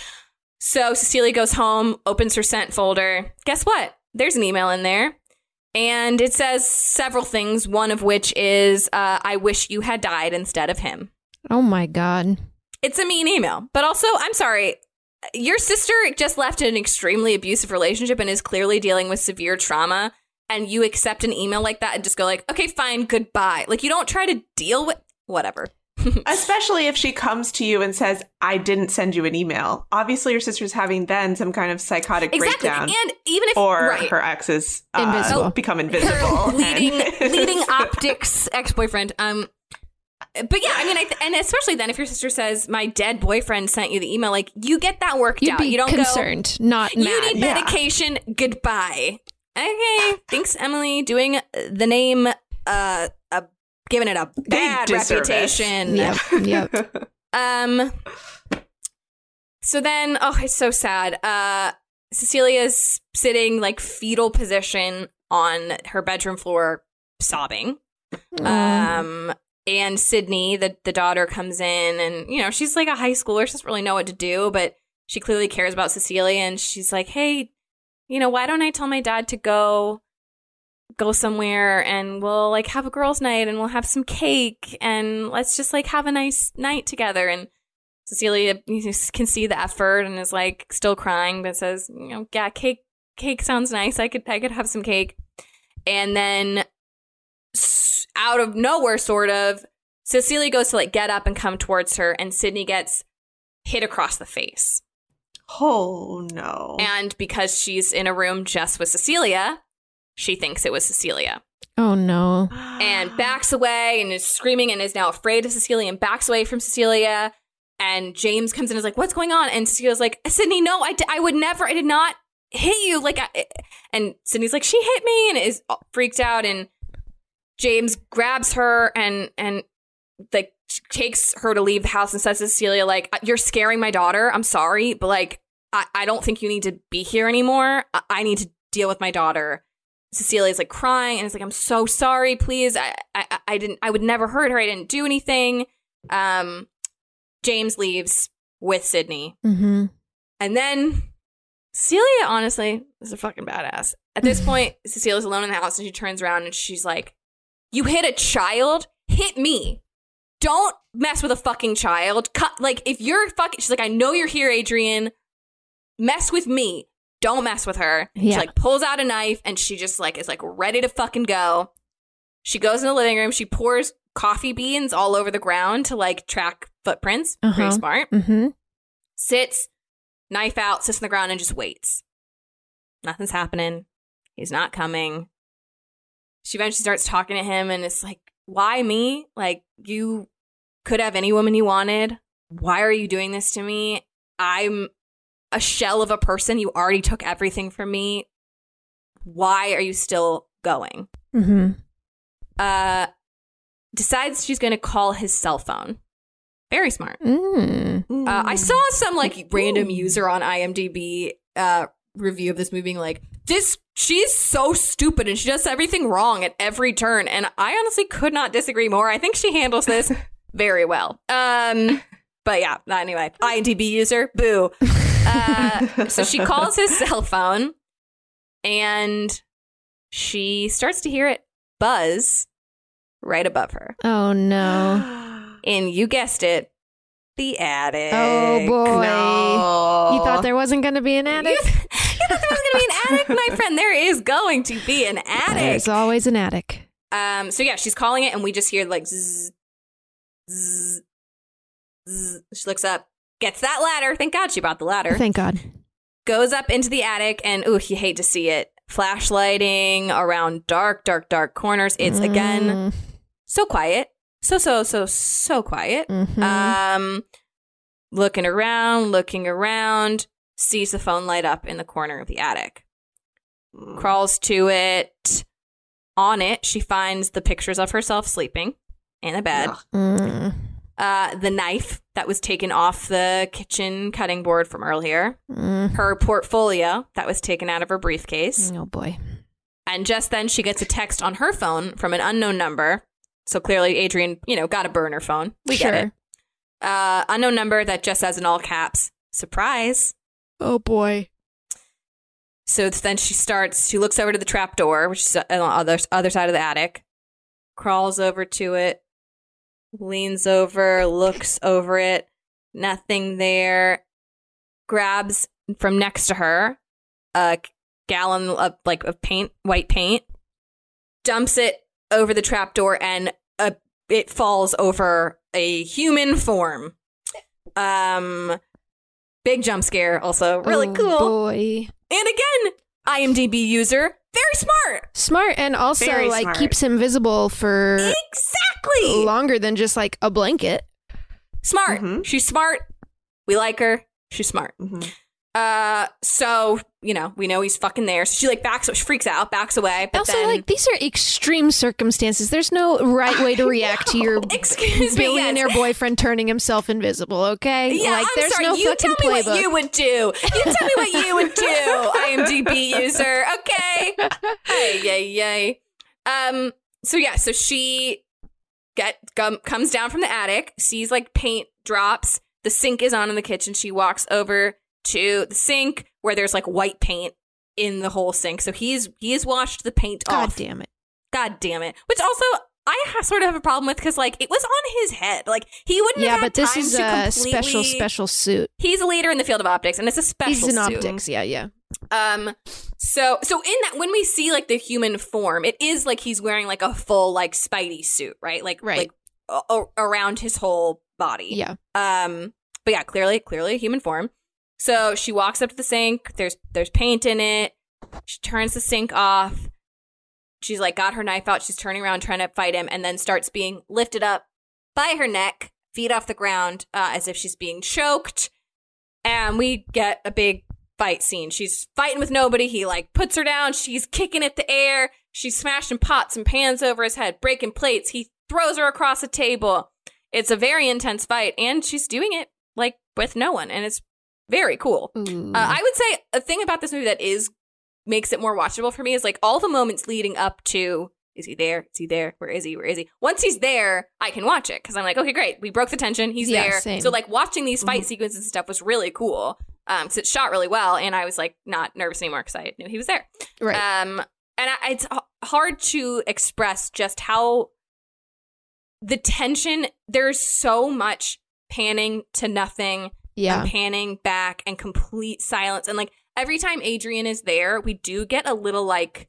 So Cecilia goes home, opens her sent folder. Guess what? There's an email in there. And it says several things, one of which is, uh, I wish you had died instead of him. Oh my god. It's a mean email. But also, I'm sorry, your sister just left an extremely abusive relationship and is clearly dealing with severe trauma. And you accept an email like that and just go like, okay, fine, goodbye. Like you don't try to deal with whatever. Especially if she comes to you and says, I didn't send you an email. Obviously, your sister's having then some kind of psychotic Exactly. breakdown. And even if or right, her ex is uh, Invisible. become invisible. her leading and- leading optics ex boyfriend. Um, but yeah, I mean, I th- and especially then if your sister says my dead boyfriend sent you the email, like you get that worked You'd out. be you don't concerned, not mad. You need Yeah. medication. Goodbye. Okay, thanks, Emily. Doing uh, the name, uh giving it a bad reputation. Yep. Yep. Um. So then, oh, it's so sad. Uh, Cecilia's sitting like fetal position on her bedroom floor, sobbing. Um, and Sydney, the the daughter, comes in, and you know she's like a high schooler. She doesn't really know what to do, but she clearly cares about Cecilia, and she's like, "Hey, you know, why don't I tell my dad to go go somewhere and we'll like have a girls' night and we'll have some cake and let's just like have a nice night together." And Cecilia can see the effort and is like still crying, but says, "You know, yeah, cake cake sounds nice. I could I could have some cake." And then out of nowhere, sort of, Cecilia goes to like get up and come towards her, and Sydney gets hit across the face. Oh no. And because she's in a room just with Cecilia, she thinks it was Cecilia Oh no. and backs away and is screaming and is now afraid of Cecilia and backs away from Cecilia. And James comes in and is like, What's going on? And Cecilia's like, Sydney, no, I, d- I would never, I did not hit you. Like, I, and Sydney's like, She hit me and is freaked out. And James grabs her and, and like takes her to leave the house and says to Cecilia, like, uh, you're scaring my daughter. I'm sorry, but like, I, I don't think you need to be here anymore. I, I need to deal with my daughter. Cecilia's like crying and it's like, I'm so sorry, please. I, I, I didn't, I would never hurt her. I didn't do anything. Um, James leaves with Sydney. Mm-hmm. And then Cecilia, honestly, is a fucking badass. At this point, Cecilia's alone in the house and she turns around and she's like, You hit a child? Hit me. Don't mess with a fucking child. Cut like if you're fucking she's like, I know you're here, Adrian. Mess with me. Don't mess with her. She like pulls out a knife and she just like is like ready to fucking go. She goes in the living room, she pours coffee beans all over the ground to like track footprints. Uh-huh. Pretty smart Mm-hmm. sits, knife out, sits on the ground, and just waits. Nothing's happening. He's not coming. She eventually starts talking to him, and it's like, why me? Like, you could have any woman you wanted. Why are you doing this to me? I'm a shell of a person. You already took everything from me. Why are you still going? Mm-hmm. Uh, decides she's going to call his cell phone. Very smart. Mm. Uh, I saw some like random user on IMDb uh, review of this movie, being like, "This she's so stupid and she does everything wrong at every turn." And I honestly could not disagree more. I think she handles this very well. Um, but yeah, anyway, IMDb user, boo. Uh, so she calls his cell phone, and she starts to hear it buzz right above her. Oh no. And you guessed it, the attic. Oh boy. No. You thought there wasn't going to be an attic? You thought there was going to be an attic, my friend? There is going to be an attic. There's always an attic. Um. So yeah, she's calling it, and we just hear like zzz, zzz, zzz. She looks up, gets that ladder. Thank God she brought the ladder. Thank God. Goes up into the attic, and ooh, you hate to see it. Flashlighting around dark, dark, dark corners. It's again Mm. so quiet, so so so so quiet. Mhm. Um, looking around, looking around, sees the phone light up in the corner of the attic. Crawls to it. On it, she finds the pictures of herself sleeping in a bed. Mm. Uh, the knife that was taken off the kitchen cutting board from earlier. Mm. Her portfolio that was taken out of her briefcase. Oh boy. And just then she gets a text on her phone from an unknown number. So clearly Adrian, you know, got a burner phone. We sure. get it. Uh, unknown number that just says in all caps, surprise. Oh boy. So then she starts, she looks over to the trap door, which is on the other, other side of the attic, crawls over to it, leans over, looks over it, nothing there, grabs from next to her a gallon of like of paint, white paint, dumps it over the trap door, and a, it falls over a human form. Um, big jump scare, also really Oh, cool. Boy. And again, IMDb user, very smart. Smart and also Very like smart. keeps him visible for Exactly. longer than just like a blanket. Smart. Mhm. She's smart. We like her. She's smart. Mhm. Uh, so you know, we know he's fucking there. So she like backs, she freaks out, backs away. But also, then, like these are extreme circumstances. There's no right way to react to your excuse me, billionaire yes. boyfriend turning himself invisible. Okay, Yeah, like I'm there's sorry. no you fucking tell me playbook. what you would do. You tell me what you would do, IMDb user. Okay. Hey, yay, yay. Um. so yeah, so she get gum, comes down from the attic, sees like paint drops. The sink is on in the kitchen. She walks over to the sink where there's like white paint in the whole sink. So he's he's washed the paint God off. God damn it. God damn it. Which also I ha- sort of have a problem with because like it was on his head. Like he wouldn't Yeah, but this is a completely- special, special suit. He's a leader in the field of optics, and it's a special. He's in suit. optics. Yeah, yeah. Um, so so in that when we see like the human form, it is like he's wearing like a full like Spidey suit, right? Like Right. like a- a- around his whole body. Yeah. Um, but yeah, clearly clearly a human form. So she walks up to the sink. There's there's paint in it. She turns the sink off. She's like got her knife out. She's turning around trying to fight him, and then starts being lifted up by her neck, feet off the ground, uh, as if she's being choked. And we get a big fight scene. She's fighting with nobody. He like puts her down. She's kicking at the air. She's smashing pots and pans over his head, breaking plates. He throws her across a table. It's a very intense fight, and she's doing it like with no one, and it's very cool. Ooh. Uh, I would say a thing about this movie that is makes it more watchable for me is like all the moments leading up to is he there? Is he there? Where is he? Where is he? Once he's there, I can watch it because I'm like, okay, great, we broke the tension. He's Yeah, there. same. So like watching these fight sequences and stuff was really cool um because it's shot really well, and I was like not nervous anymore because I knew he was there. right. Um, and I, it's h- hard to express just how the tension. There's so much panning to nothing yeah. and panning back and complete silence. And like every time Adrian is there, we do get a little like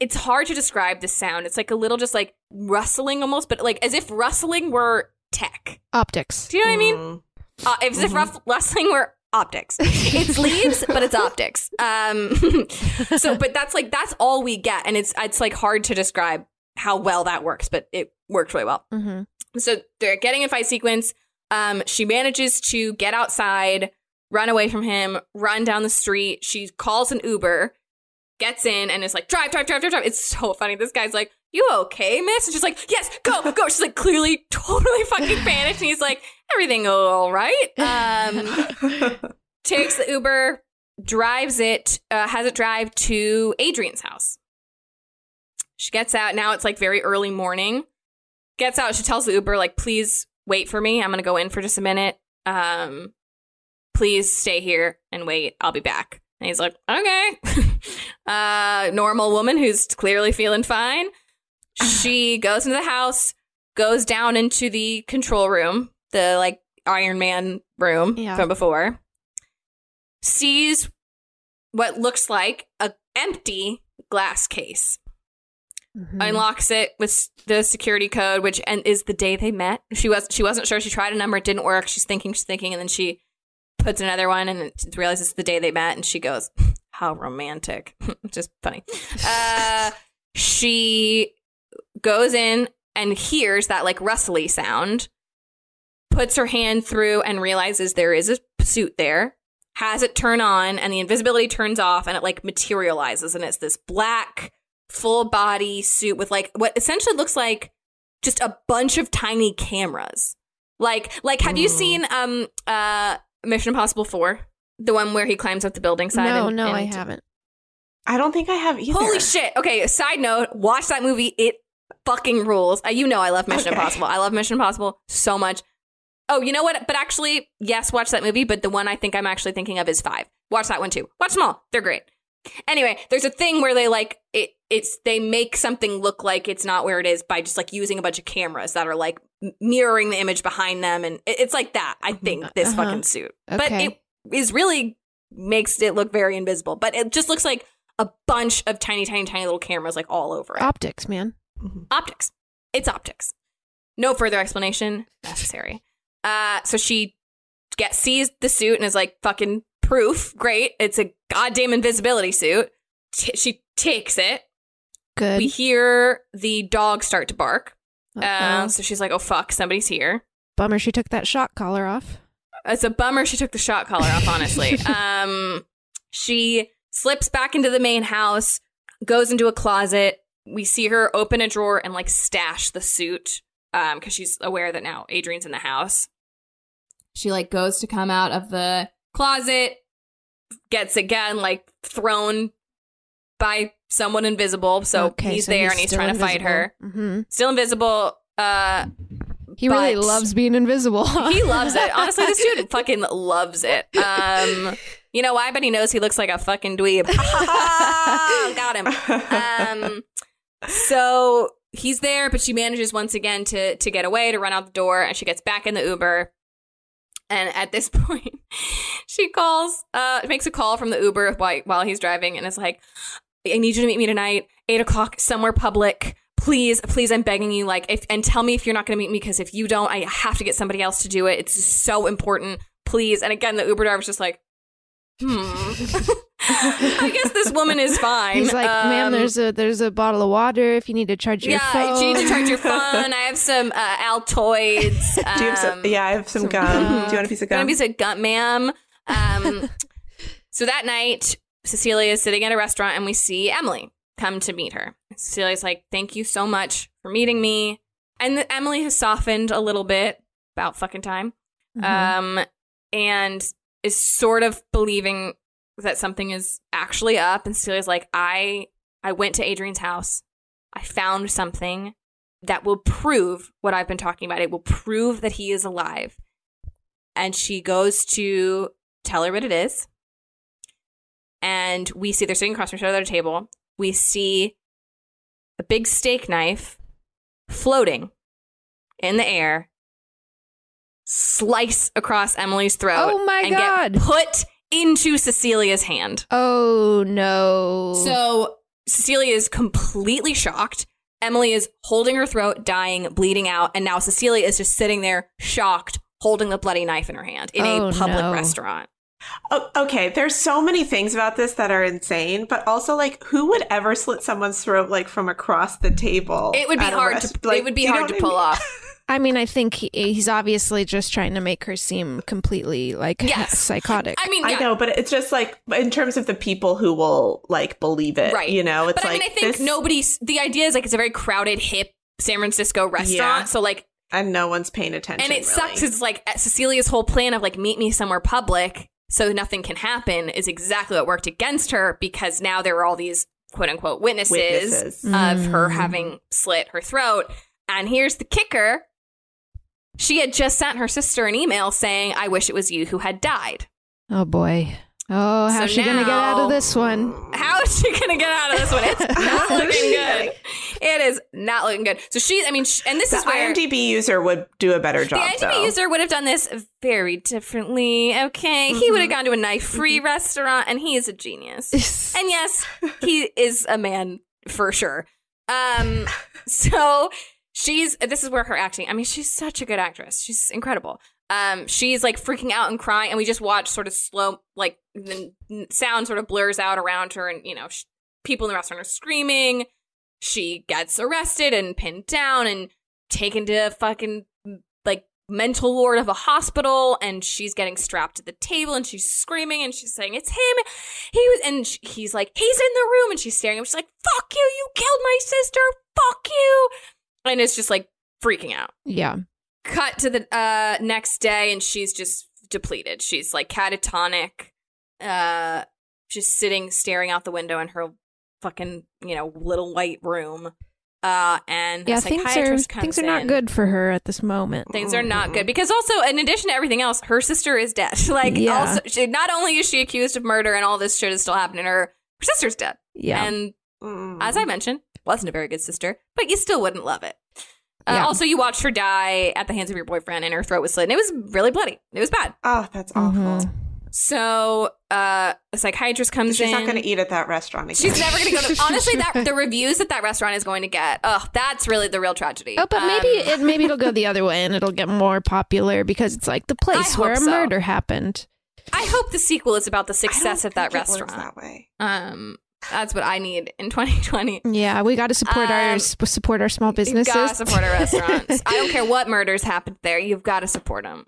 it's hard to describe the sound. It's like a little just like rustling almost, but like as if rustling were tech. Optics. Do you know what I mean? Mm. Uh, as if ruff- rustling were optics. It's leaves, but it's optics. Um, so, but that's like that's all we get, and it's it's like hard to describe how well that works, but it works really well. Mm-hmm. So they're getting in fight sequence. Um, she manages to get outside, run away from him, run down the street. She calls an Uber, gets in, and is like, drive, drive, drive, drive, drive. It's so funny. This guy's like, you okay, miss? And she's like, yes, go, go. She's like clearly totally fucking panicked. And he's like, everything all right. Um, takes the Uber, drives it, uh, has it drive to Adrian's house. She gets out. Now it's like very early morning. Gets out. She tells the Uber, like, please wait for me. I'm going to go in for just a minute. Um, please stay here and wait. I'll be back. And he's like, okay. uh, normal woman who's clearly feeling fine. She goes into the house, goes down into the control room, the like Iron Man room Yeah. from before, sees what looks like a empty glass case Mm-hmm. unlocks it with the security code, which and is the day they met. She was she wasn't sure. She tried a number, it didn't work. She's thinking, she's thinking, and then she puts another one and realizes it's the day they met, and she goes, "How romantic!" Just funny. Uh, she goes in and hears that like rustly sound, puts her hand through and realizes there is a suit there. Has it turn on, and the invisibility turns off, and it like materializes, and it's this black full body suit with like what essentially looks like just a bunch of tiny cameras. Like like have you seen um uh Mission Impossible 4? The one where he climbs up the building side No, and- no, I haven't. I don't think I have either. Holy shit. Okay, side note, watch that movie. It fucking rules. Uh, you know I love Mission Okay. Impossible. I love Mission Impossible so much. Oh, you know what? But actually, yes, watch that movie, but the one I think I'm actually thinking of is 5. Watch that one too. Watch them all. They're great. Anyway, there's a thing where they like it it's they make something look like it's not where it is by just like using a bunch of cameras that are like mirroring the image behind them and it- it's like that. I think this Uh-huh. fucking suit. But it is really makes it look very invisible, but it just looks like a bunch of tiny tiny tiny little cameras like all over it. Optics, man. optics. It's optics. No further explanation necessary. Uh, so she gets sees the suit and is like, "Fucking proof, great! It's a goddamn invisibility suit." T- she takes it. Good. We hear the dog start to bark. Uh, so she's like, "Oh fuck, somebody's here." Bummer she took that shock collar off. It's a bummer she took the shot collar off, honestly. um, she slips back into the main house, goes into a closet. We see her open a drawer and like stash the suit um, because she's aware that now Adrian's in the house. She like goes to come out of the closet, gets again like thrown by someone invisible. So Okay, he's so there he's and he's trying to fight her. hmm Still invisible. Uh, He really loves being invisible. he loves it. Honestly, this dude fucking loves it. Um, you know why? But he knows he looks like a fucking dweeb. Got him. Um, so he's there, but she manages once again to to get away, to run out the door, and she gets back in the Uber. And at this point, she calls, uh, makes a call from the Uber while, while he's driving, and is like, "I need you to meet me tonight, eight o'clock, somewhere public. Please, please, I'm begging you. Like, if and tell me if you're not going to meet me, because if you don't, I have to get somebody else to do it. It's so important. Please." And again, the Uber driver's just like, "Hmm." I guess this woman is fine. He's like, ma'am, Um, there's a there's a bottle of water if you need to charge your yeah, phone. you need to charge your phone. I have some uh, Altoids. Do you have some? um, Yeah, I have some, some gum. gum. Do you want a piece of Gonna gum? be a gut, ma'am. Um, so that night, Cecilia is sitting at a restaurant, and we see Emily come to meet her. Cecilia's like, "Thank you so much for meeting me." And the, Emily has softened a little bit about fucking time, Mhm. um, and is sort of believing that something is actually up. And Cecilia's like, "I, I went to Adrian's house. I found something." That will prove what I've been talking about. It will prove that he is alive and she goes to tell her what it is. And we see they're sitting across from each other at a table. We see a big steak knife floating in the air, slice across Emily's throat. Oh my and God. Get put into Cecilia's hand. oh no! So Cecilia is completely shocked. Emily is holding her throat, dying, bleeding out, and now Cecilia is just sitting there, shocked, holding the bloody knife in her hand in Oh, a public no. restaurant. Oh, okay, there's so many things about this that are insane, but also like, who would ever slit someone's throat like from across the table? It would be hard rest- to like, it would be hard to what I pull mean? off. I mean, I think he, he's obviously just trying to make her seem completely like Yes. psychotic. I mean, yeah, I know, but it's just like in terms of the people who will like believe it, right. You know, it's but like I mean, I think this- nobody's. The idea is like it's a very crowded, hip San Francisco restaurant. Yeah. So like, and no one's paying attention. and it really. sucks. It's like Cecilia's whole plan of like meet me somewhere public so nothing can happen is exactly what worked against her because now there are all these quote unquote witnesses, Witnesses. of her Mm. having slit her throat. And here's the kicker. She had just sent her sister an email saying, I wish it was you who had died. oh boy! Oh, how's So she gonna get out of this one? How is she going to get out of this one? It's not looking good. It is not looking good. So she, I mean, sh- and this the is where IMDb user would do a better job. the job. IMDb though. user would have done this very differently. Okay, he Mm-hmm. would have gone to a knife-free restaurant, and he is a genius. and yes, he is a man for sure. Um, so she's this is where her acting. I mean, she's such a good actress. She's incredible. Um, she's like freaking out and crying, and we just watch sort of slow, like the sound sort of blurs out around her, and you know, sh- people in the restaurant are screaming. She gets arrested and pinned down and taken to fucking like mental ward of a hospital and she's getting strapped to the table and she's screaming and she's saying it's him he was and sh- he's like he's in the room and she's staring at him she's like fuck you you killed my sister fuck you and it's just like freaking out Yeah. cut to the uh next day and she's just depleted she's like catatonic uh just sitting staring out the window in her fucking you know little white room uh and Yeah, a things are comes things are not in. good for her at this moment. Things are not good because also, in addition to everything else, her sister is dead. like, Yeah. also, she, not only is she accused of murder and all this shit is still happening, her her sister's dead. Yeah. and Mm. as I mentioned, wasn't a very good sister, but you still wouldn't love it. Uh, Yeah. Also, you watched her die at the hands of your boyfriend, and her throat was slit, and it was really bloody. It was bad. oh, that's awful. Mhm. So, uh, a psychiatrist comes She's in. She's not going to eat at that restaurant again. She's never going to go to. Honestly, that the reviews that that restaurant is going to get. Oh, that's really the real tragedy. Oh, but maybe Um, it maybe it'll go the other way and it'll get more popular because it's like the place I where a so. murder happened. I hope the sequel is about the I success don't of that think it works restaurant. that way. Um, that's what I need in 2020. Yeah, we got to support our Um, s- support our small businesses. Got to support our restaurants. I don't care what murders happened there. You've got to support them.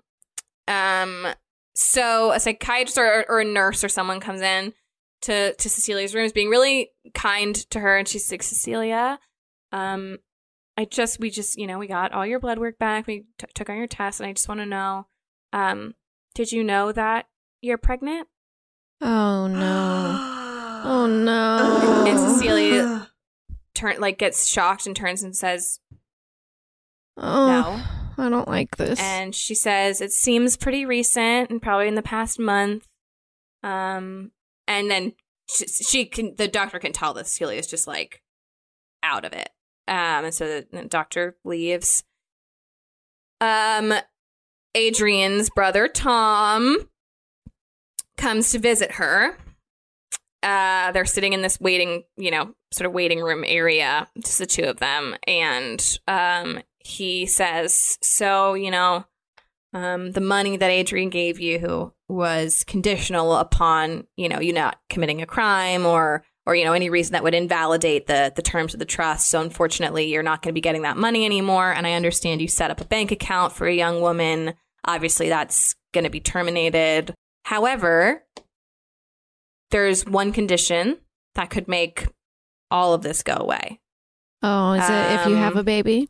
Um, so a psychiatrist or, or a nurse or someone comes in to to Cecilia's room, is being really kind to her, and she's like, Cecilia, um, I just we just you know we got all your blood work back. We t- took on your tests, and I just want to know, um, did you know that you're pregnant? oh no. Oh no. And Cecilia turn like gets shocked and turns and says Oh, no. I don't like this. And she says it seems pretty recent and probably in the past month. Um, and then she, she can the doctor can tell that is just like out of it. Um, and so the, the doctor leaves. Um, Adrian's brother Tom comes to visit her. Uh, they're sitting in this waiting, you know, sort of waiting room area, just the two of them, and um, he says, "So, you know, um, the money that Adrian gave you was conditional upon, you know, you not committing a crime or." Or you know any reason that would invalidate the the terms of the trust. So unfortunately, you're not going to be getting that money anymore. And I understand you set up a bank account for a young woman. Obviously, that's going to be terminated. However, there's one condition that could make all of this go away. oh, is it if you have Um, a baby?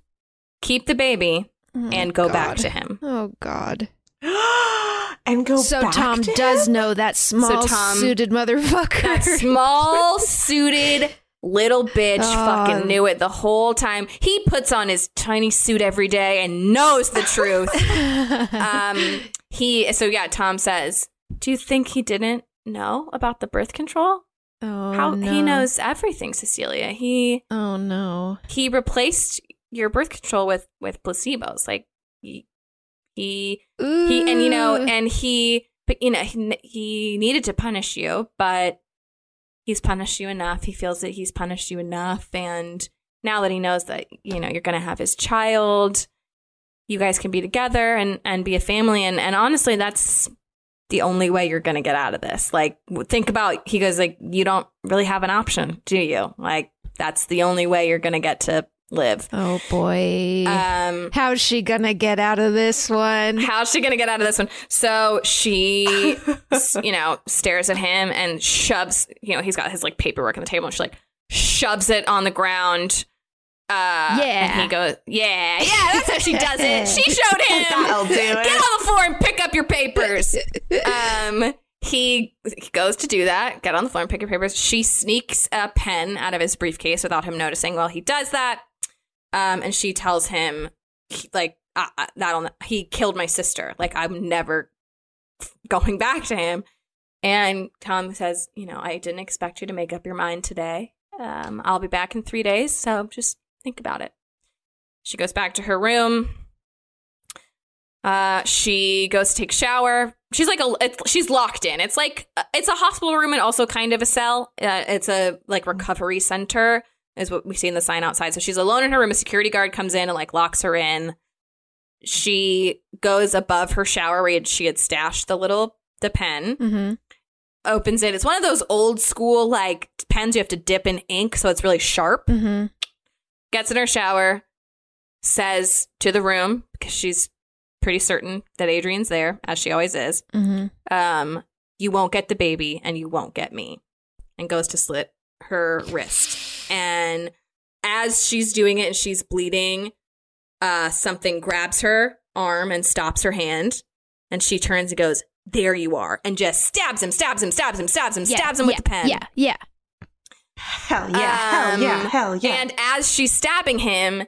Keep the baby Oh, and go back to him. Oh God. and go So back Tom to does him? know that small Tom- suited motherfucker. That small suited little bitch Oh. fucking knew it the whole time. He puts on his tiny suit every day and knows the truth. um he so yeah, Tom says, "Do you think he didn't know about the birth control?" oh, How no. he knows everything, Cecilia. He Oh no. he replaced your birth control with with placebos. Like he he he and you know and he but you know he, he needed to punish you, but he's punished you enough. He feels that he's punished you enough, and now that he knows that you know you're going to have his child, you guys can be together and and be a family. And and honestly, that's the only way you're going to get out of this. Like think about he goes like you don't really have an option, do you? Like that's the only way you're going to get to live. Oh boy. Um How's she gonna get out of this one? How's she gonna get out of this one? So she, you know, stares at him and shoves. You know, he's got his like paperwork on the table, and she like shoves it on the ground. Uh, Yeah. and he goes, yeah, yeah. That's how she does it. She showed him. That'll do it. Get on the floor and pick up your papers. um, he, he goes to do that. Get on the floor and pick your papers. She sneaks a pen out of his briefcase without him noticing. While he does that, um, and she tells him, like, uh, uh, that'll he killed my sister. Like, I'm never going back to him. And Tom says, you know, I didn't expect you to make up your mind today. Um, I'll be back in three days, so just think about it. She goes back to her room. Uh, she goes to take a shower. She's like a, it's, she's locked in. It's like uh, it's a hospital room and also kind of a cell. Uh, it's a like recovery center is what we see in the sign outside. So she's alone in her room. A security guard comes in and like locks her in. She goes above her shower where she had stashed the little the pen. Mm-hmm. Opens it. It's one of those old school like pens you have to dip in ink, so it's really sharp Mm-hmm. Gets in her shower, says to the room because she's pretty certain that Adrian's there, as she always is. Mm-hmm. Um, you won't get the baby, and you won't get me, and goes to slit her wrist. And as she's doing it and she's bleeding, uh, something grabs her arm and stops her hand, and she turns and goes, "There you are," and just stabs him, stabs him, stabs him, stabs him, stabs him with the pen. Yeah, yeah. Hell yeah, hell yeah, Um, hell yeah. And as she's stabbing him,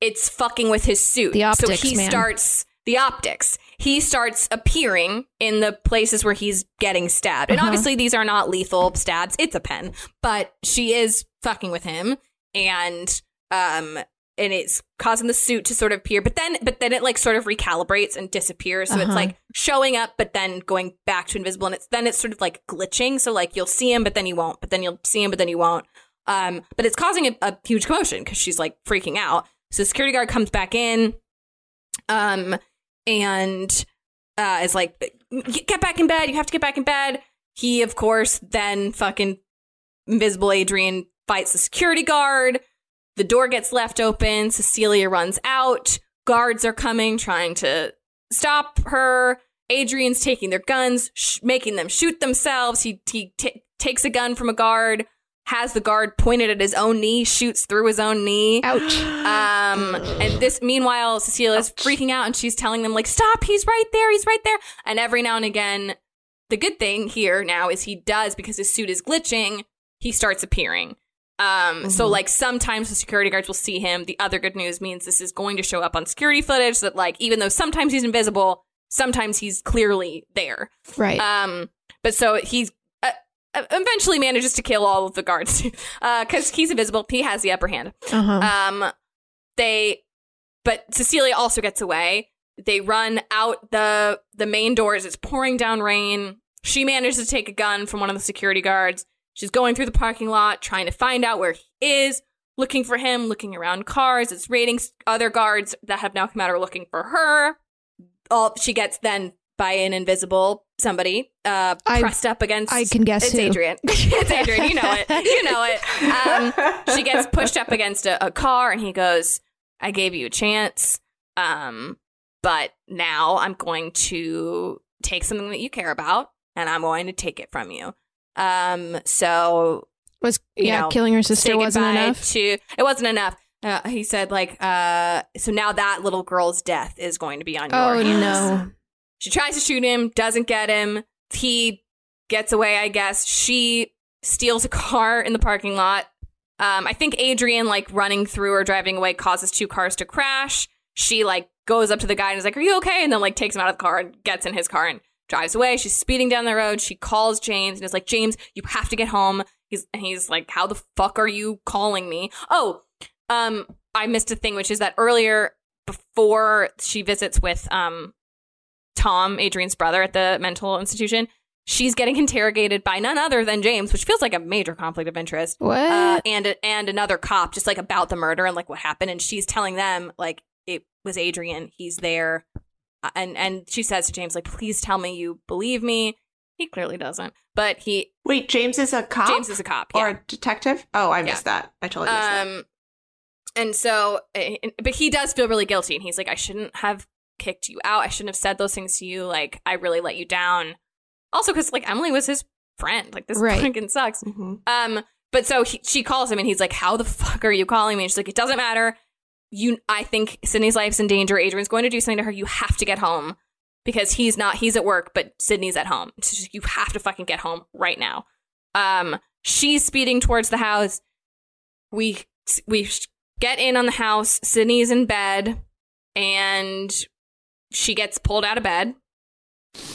it's fucking with his suit. The optics, so he man. starts the optics. He starts appearing in the places where he's getting stabbed. And Uh-huh. obviously these are not lethal stabs. It's a pen. But she is fucking with him and um and it's causing the suit to sort of appear, but then but then it like sort of recalibrates and disappears. So it's Uh-huh. like showing up, but then going back to invisible, and it's then it's sort of like glitching. So like you'll see him, but then you won't, but then you'll see him, but then you won't. Um, but it's causing a, a huge commotion because she's like freaking out. So the security guard comes back in, um, and uh, is like, "Get back in bed! You have to get back in bed." He, of course, then fucking invisible Adrian fights the security guard. The door gets left open. Cecilia runs out. Guards are coming, trying to stop her. Adrian's taking their guns, sh- making them shoot themselves. He he t- takes a gun from a guard, has the guard pointed at his own knee, shoots through his own knee. Ouch. Um, and this, meanwhile, Cecilia's freaking out and she's telling them like, "Stop! He's right there! He's right there!" And every now and again, the good thing here now is he does because his suit is glitching. He starts appearing. Um, so Mhm. like sometimes the security guards will see him. The other good news means this is going to show up on security footage that like even though sometimes he's invisible, sometimes he's clearly there. Right. Um, but so he's uh, uh, eventually manages to kill all of the guards because he's invisible. He has the upper hand. Uh-huh. Um, they, but Cecilia also gets away. They run out the the main doors. It's pouring down rain. She manages to take a gun from one of the security guards. She's going through the parking lot, trying to find out where he is, looking for him, looking around cars. It's raiding other guards that have now come out are looking for her. All she gets then by an invisible somebody uh, I- pressed up against. I can guess It's who. Adrian. it's Adrian. You know it. You know it. Um, she gets pushed up against a, a car, and he goes, "I gave you a chance, um, but now I'm going to take something that you care about, and I'm going to take it from you." Um, so Was yeah, know, killing her sister wasn't enough. To it wasn't enough. Uh, he said, like, uh, so now that little girl's death is going to be on your Oh hands. no. She tries to shoot him, doesn't get him. He gets away, I guess. She steals a car in the parking lot. Um, I think Adrian, like running through or driving away, causes two cars to crash. She like goes up to the guy and is like, "Are you okay?" And then like takes him out of the car and gets in his car and drives away. She's speeding down the road. She calls James and is like, "James, you have to get home." He's and he's like, "How the fuck are you calling me?" Oh, um, I missed a thing, which is that earlier before she visits with um Tom, Adrian's brother at the mental institution, she's getting interrogated by none other than James, which feels like a major conflict of interest. What? Uh, and and another cop, just like about the murder and like what happened, and she's telling them like it was Adrian. He's there, Uh, and and she says to James like, "Please tell me you believe me." He clearly doesn't, but he Wait, James is a cop? James is a cop, Or a detective? Oh, I missed that. I totally missed that. Um, and so, eh, but he does feel really guilty, and he's like, I shouldn't have kicked you out. I shouldn't have said those things to you. Like, I really let you down. Also, because like Emily was his friend. Like, this Right. fucking sucks. Mhm. Um, but so he, she calls him, and he's like, "How the fuck are you calling me?" And she's like, "It doesn't matter. You, I think Sydney's life's in danger. Adrian's going to do something to her. You have to get home." Because he's not, he's at work, but Sydney's at home. Just, you have to fucking get home right now. Um, she's speeding towards the house. We we get in on the house. Sydney's in bed, and she gets pulled out of bed.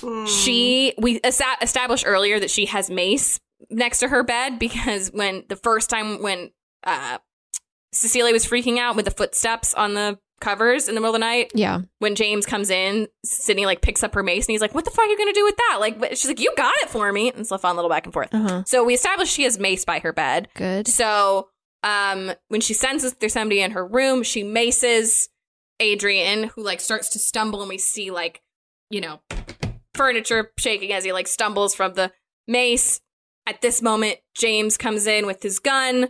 Hmm. She we esta- established earlier that she has mace next to her bed because when the first time when uh Cecilia was freaking out with the footsteps on the covers in the middle of the night, Yeah. when James comes in, Sydney like picks up her mace and he's like, "What the fuck are you gonna do with that?" Like she's like, "You got it for me." And it's a fun little back and forth. Uh-huh. So we established she has mace by her bed. Good. So um when she senses there's somebody in her room, she maces Adrian, who like starts to stumble, and we see like, you know, furniture shaking as he like stumbles from the mace. At this moment, James comes in with his gun.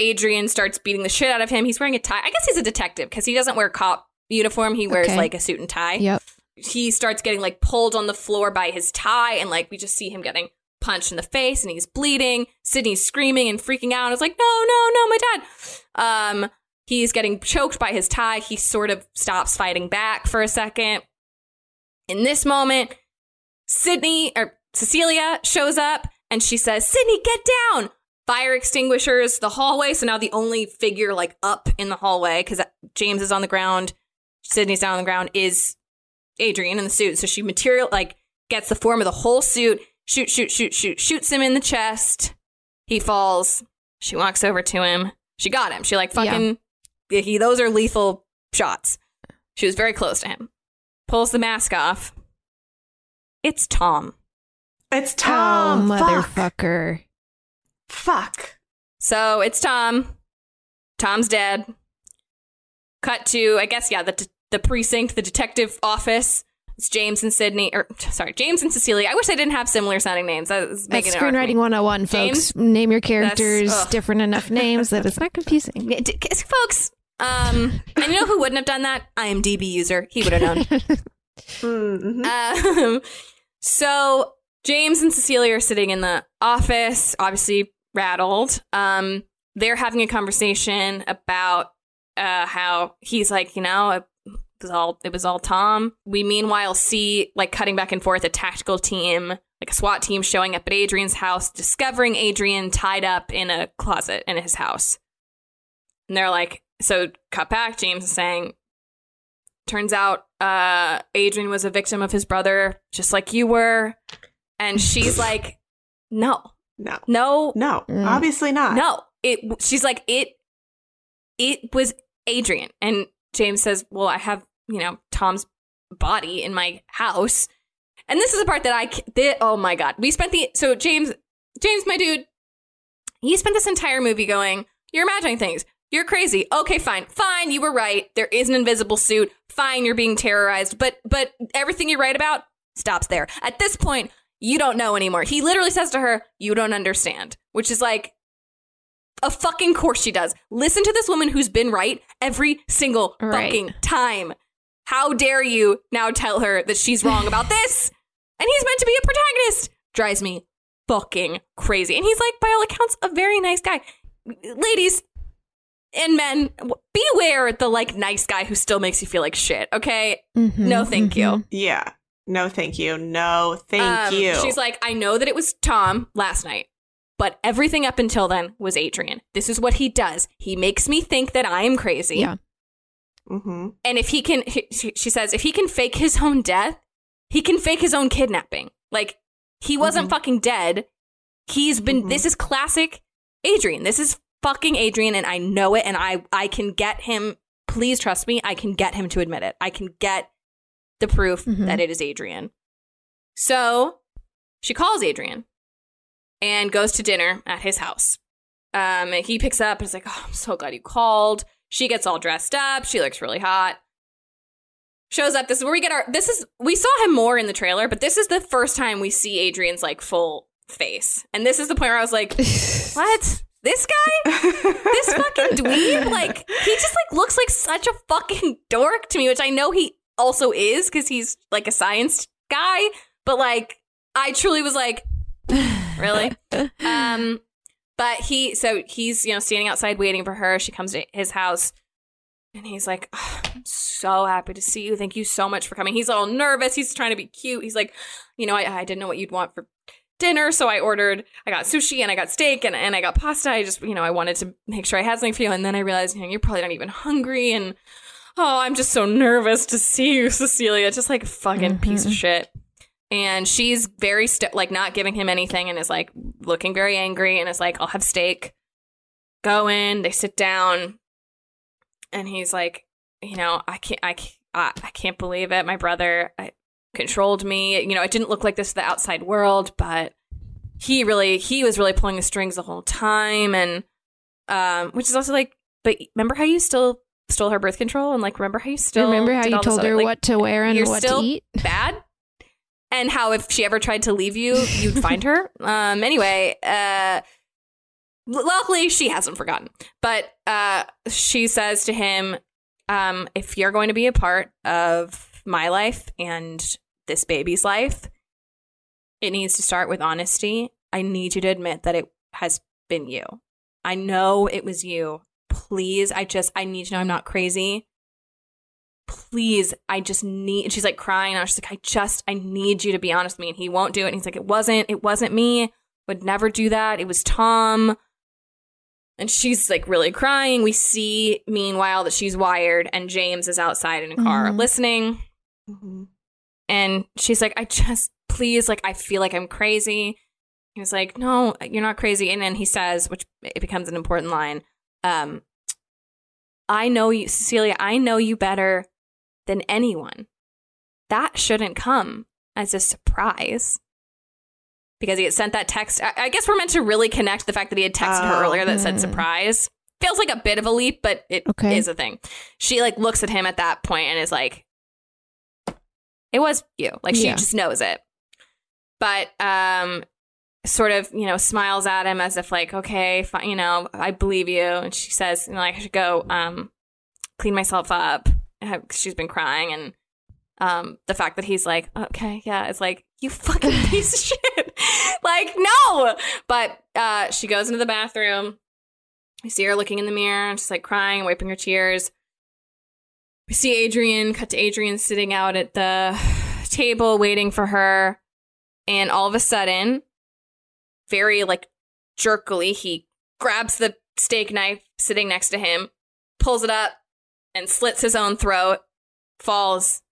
Adrian starts beating the shit out of him. He's wearing a tie. I guess he's a detective because he doesn't wear cop uniform. He wears Okay. like a suit and tie Yep. he starts getting like pulled on the floor by his tie and like we just see him getting punched in the face and he's bleeding sydney's screaming and freaking out it's like no no no my dad um he's getting choked by his tie he sort of stops fighting back for a second in this moment sydney or cecilia shows up and she says sydney get down fire extinguishers the hallway so now the only figure like up in the hallway because james is on the ground sydney's down on the ground is Adrian in the suit. So she material like gets the form of the whole suit, shoot, shoot, shoot, shoot, shoots him in the chest. He falls. She walks over to him. She got him. She like fucking he those are lethal shots. She was very close to him. Pulls the mask off. It's Tom. It's Tom. Oh, Fuck. motherfucker. Fuck. So it's Tom. Tom's dead. Cut to, I guess, yeah, the the precinct, the detective office. It's James and Sydney, or sorry, James and Cecilia. I wish they didn't have similar sounding names. That was That's making it hard for me. screenwriting 101, folks. James? Name your characters different enough names that it's not confusing. Yeah, d- c- folks. Um, and you know who wouldn't have done that? IMDb user. He would have known. Mhm. Um, so James and Cecilia are sitting in the office, obviously rattled. Um, they're having a conversation about uh, how he's like, you know, it was all it was all Tom. We meanwhile see like cutting back and forth a tactical team like a SWAT team showing up at Adrian's house, discovering Adrian tied up in a closet in his house. And they're like, so cut back, James is saying, turns out uh, Adrian was a victim of his brother, just like you were. And she's like, no, No. no, No. Mm. Obviously not. no. It. She's like, it. It was Adrian, and James says, "Well, I have you know Tom's body in my house." And this is the part that I. ca- oh my god, we spent the so James, James, my dude, he spent this entire movie going, "You're imagining things. You're crazy. Okay, fine, fine. You were right. There is an invisible suit. Fine, you're being terrorized. But but everything you write about stops there. At this point, you don't know anymore. He literally says to her, "You don't understand," which is like a fucking course she does. Listen to this woman who's been right every single Right. fucking time. How dare you now tell her that she's wrong about this? And he's meant to be a protagonist. Drives me fucking crazy. And he's like, by all accounts, a very nice guy. Ladies and men, beware the like nice guy who still makes you feel like shit. Okay, Mhm, no, thank you. mhm. Yeah. No, thank you. No, thank Um, you. She's like, I know that it was Tom last night, but everything up until then was Adrian. This is what he does. He makes me think that I am crazy. Yeah. mm-hmm. And if he can, he, she she says, if he can fake his own death, he can fake his own kidnapping. Like, he wasn't Mhm. fucking dead. He's been, Mhm. this is classic Adrian. This is fucking Adrian, and I know it, and I, I can get him, please trust me, I can get him to admit it. I can get the proof Mhm. that it is Adrian. So she calls Adrian and goes to dinner at his house. Um, and he picks up and is like, "Oh, I'm so glad you called." She gets all dressed up. She looks really hot. Shows up. This is where we get our. This is we saw him more in the trailer, but this is the first time we see Adrian's like full face, and this is the point where I was like, "What? This guy? this fucking dweeb? Like he just like looks like such a fucking dork to me, which I know he also is because he's like a science guy, but like I truly was like, really? um, but he so he's you know standing outside waiting for her. She comes to his house. And he's like, "Oh, I'm so happy to see you. Thank you so much for coming. He's all nervous. He's trying to be cute. He's like, you know, I, I didn't know what you'd want for dinner. So I ordered, I got sushi and I got steak and, and I got pasta. I just, you know, I wanted to make sure I had something for you. And then I realized, you know, you're probably not even hungry. And oh, I'm just so nervous to see you, Cecilia. Just like a fucking piece of shit. And she's very, st- like, not giving him anything and is like looking very angry and is like, I'll have steak. Go in, they sit down. And he's like, you know, I can't, I can't, I, I can't believe it. My brother I, controlled me. You know, it didn't look like this to the outside world, but he really, he was really pulling the strings the whole time. And, um, which is also like, but remember how you still stole her birth control? And like, remember how you still Remember how you told her like, what to wear and what to eat? bad? And how if she ever tried to leave you, you'd find her. Um, anyway, uh, luckily she hasn't forgotten. But uh, she says to him, um, if you're going to be a part of my life and this baby's life, it needs to start with honesty. I need you to admit that it has been you. I know it was you. Please, I just, I need to know I'm not crazy. Please, I just need, she's like crying. I was just like, I just, I need you to be honest with me. And he won't do it. And he's like, it wasn't, it wasn't me. Would never do that. It was Tom. And she's like really crying. We see, meanwhile, that she's wired and James is outside in a car Mhm. listening. Mm-hmm. And she's like, I just, please, like, I feel like I'm crazy. He was like, no, you're not crazy. And then he says, which it becomes an important line, um, I know you, Cecilia, I know you better than anyone. That shouldn't come as a surprise. Because he had sent that text. I, I guess we're meant to really connect the fact that he had texted her Oh. earlier that said Mm. surprise. Feels like a bit of a leap, but it is Okay. is a thing. She like looks at him at that point and is like, it was you. Like she Yeah. just knows it. But um sort of, you know, smiles at him as if like, okay, fine, you know, I believe you. And she says, you know, like, I should go um clean myself up. She's been crying and um the fact that he's like, okay, yeah, it's like, you fucking piece of shit. like, no. But uh she goes into the bathroom. We see her looking in the mirror and she's like crying, wiping her tears. We see Adrian, cut to Adrian sitting out at the table waiting for her. and all of a sudden, very like jerkily, he grabs the steak knife sitting next to him, pulls it up, and slits his own throat, falls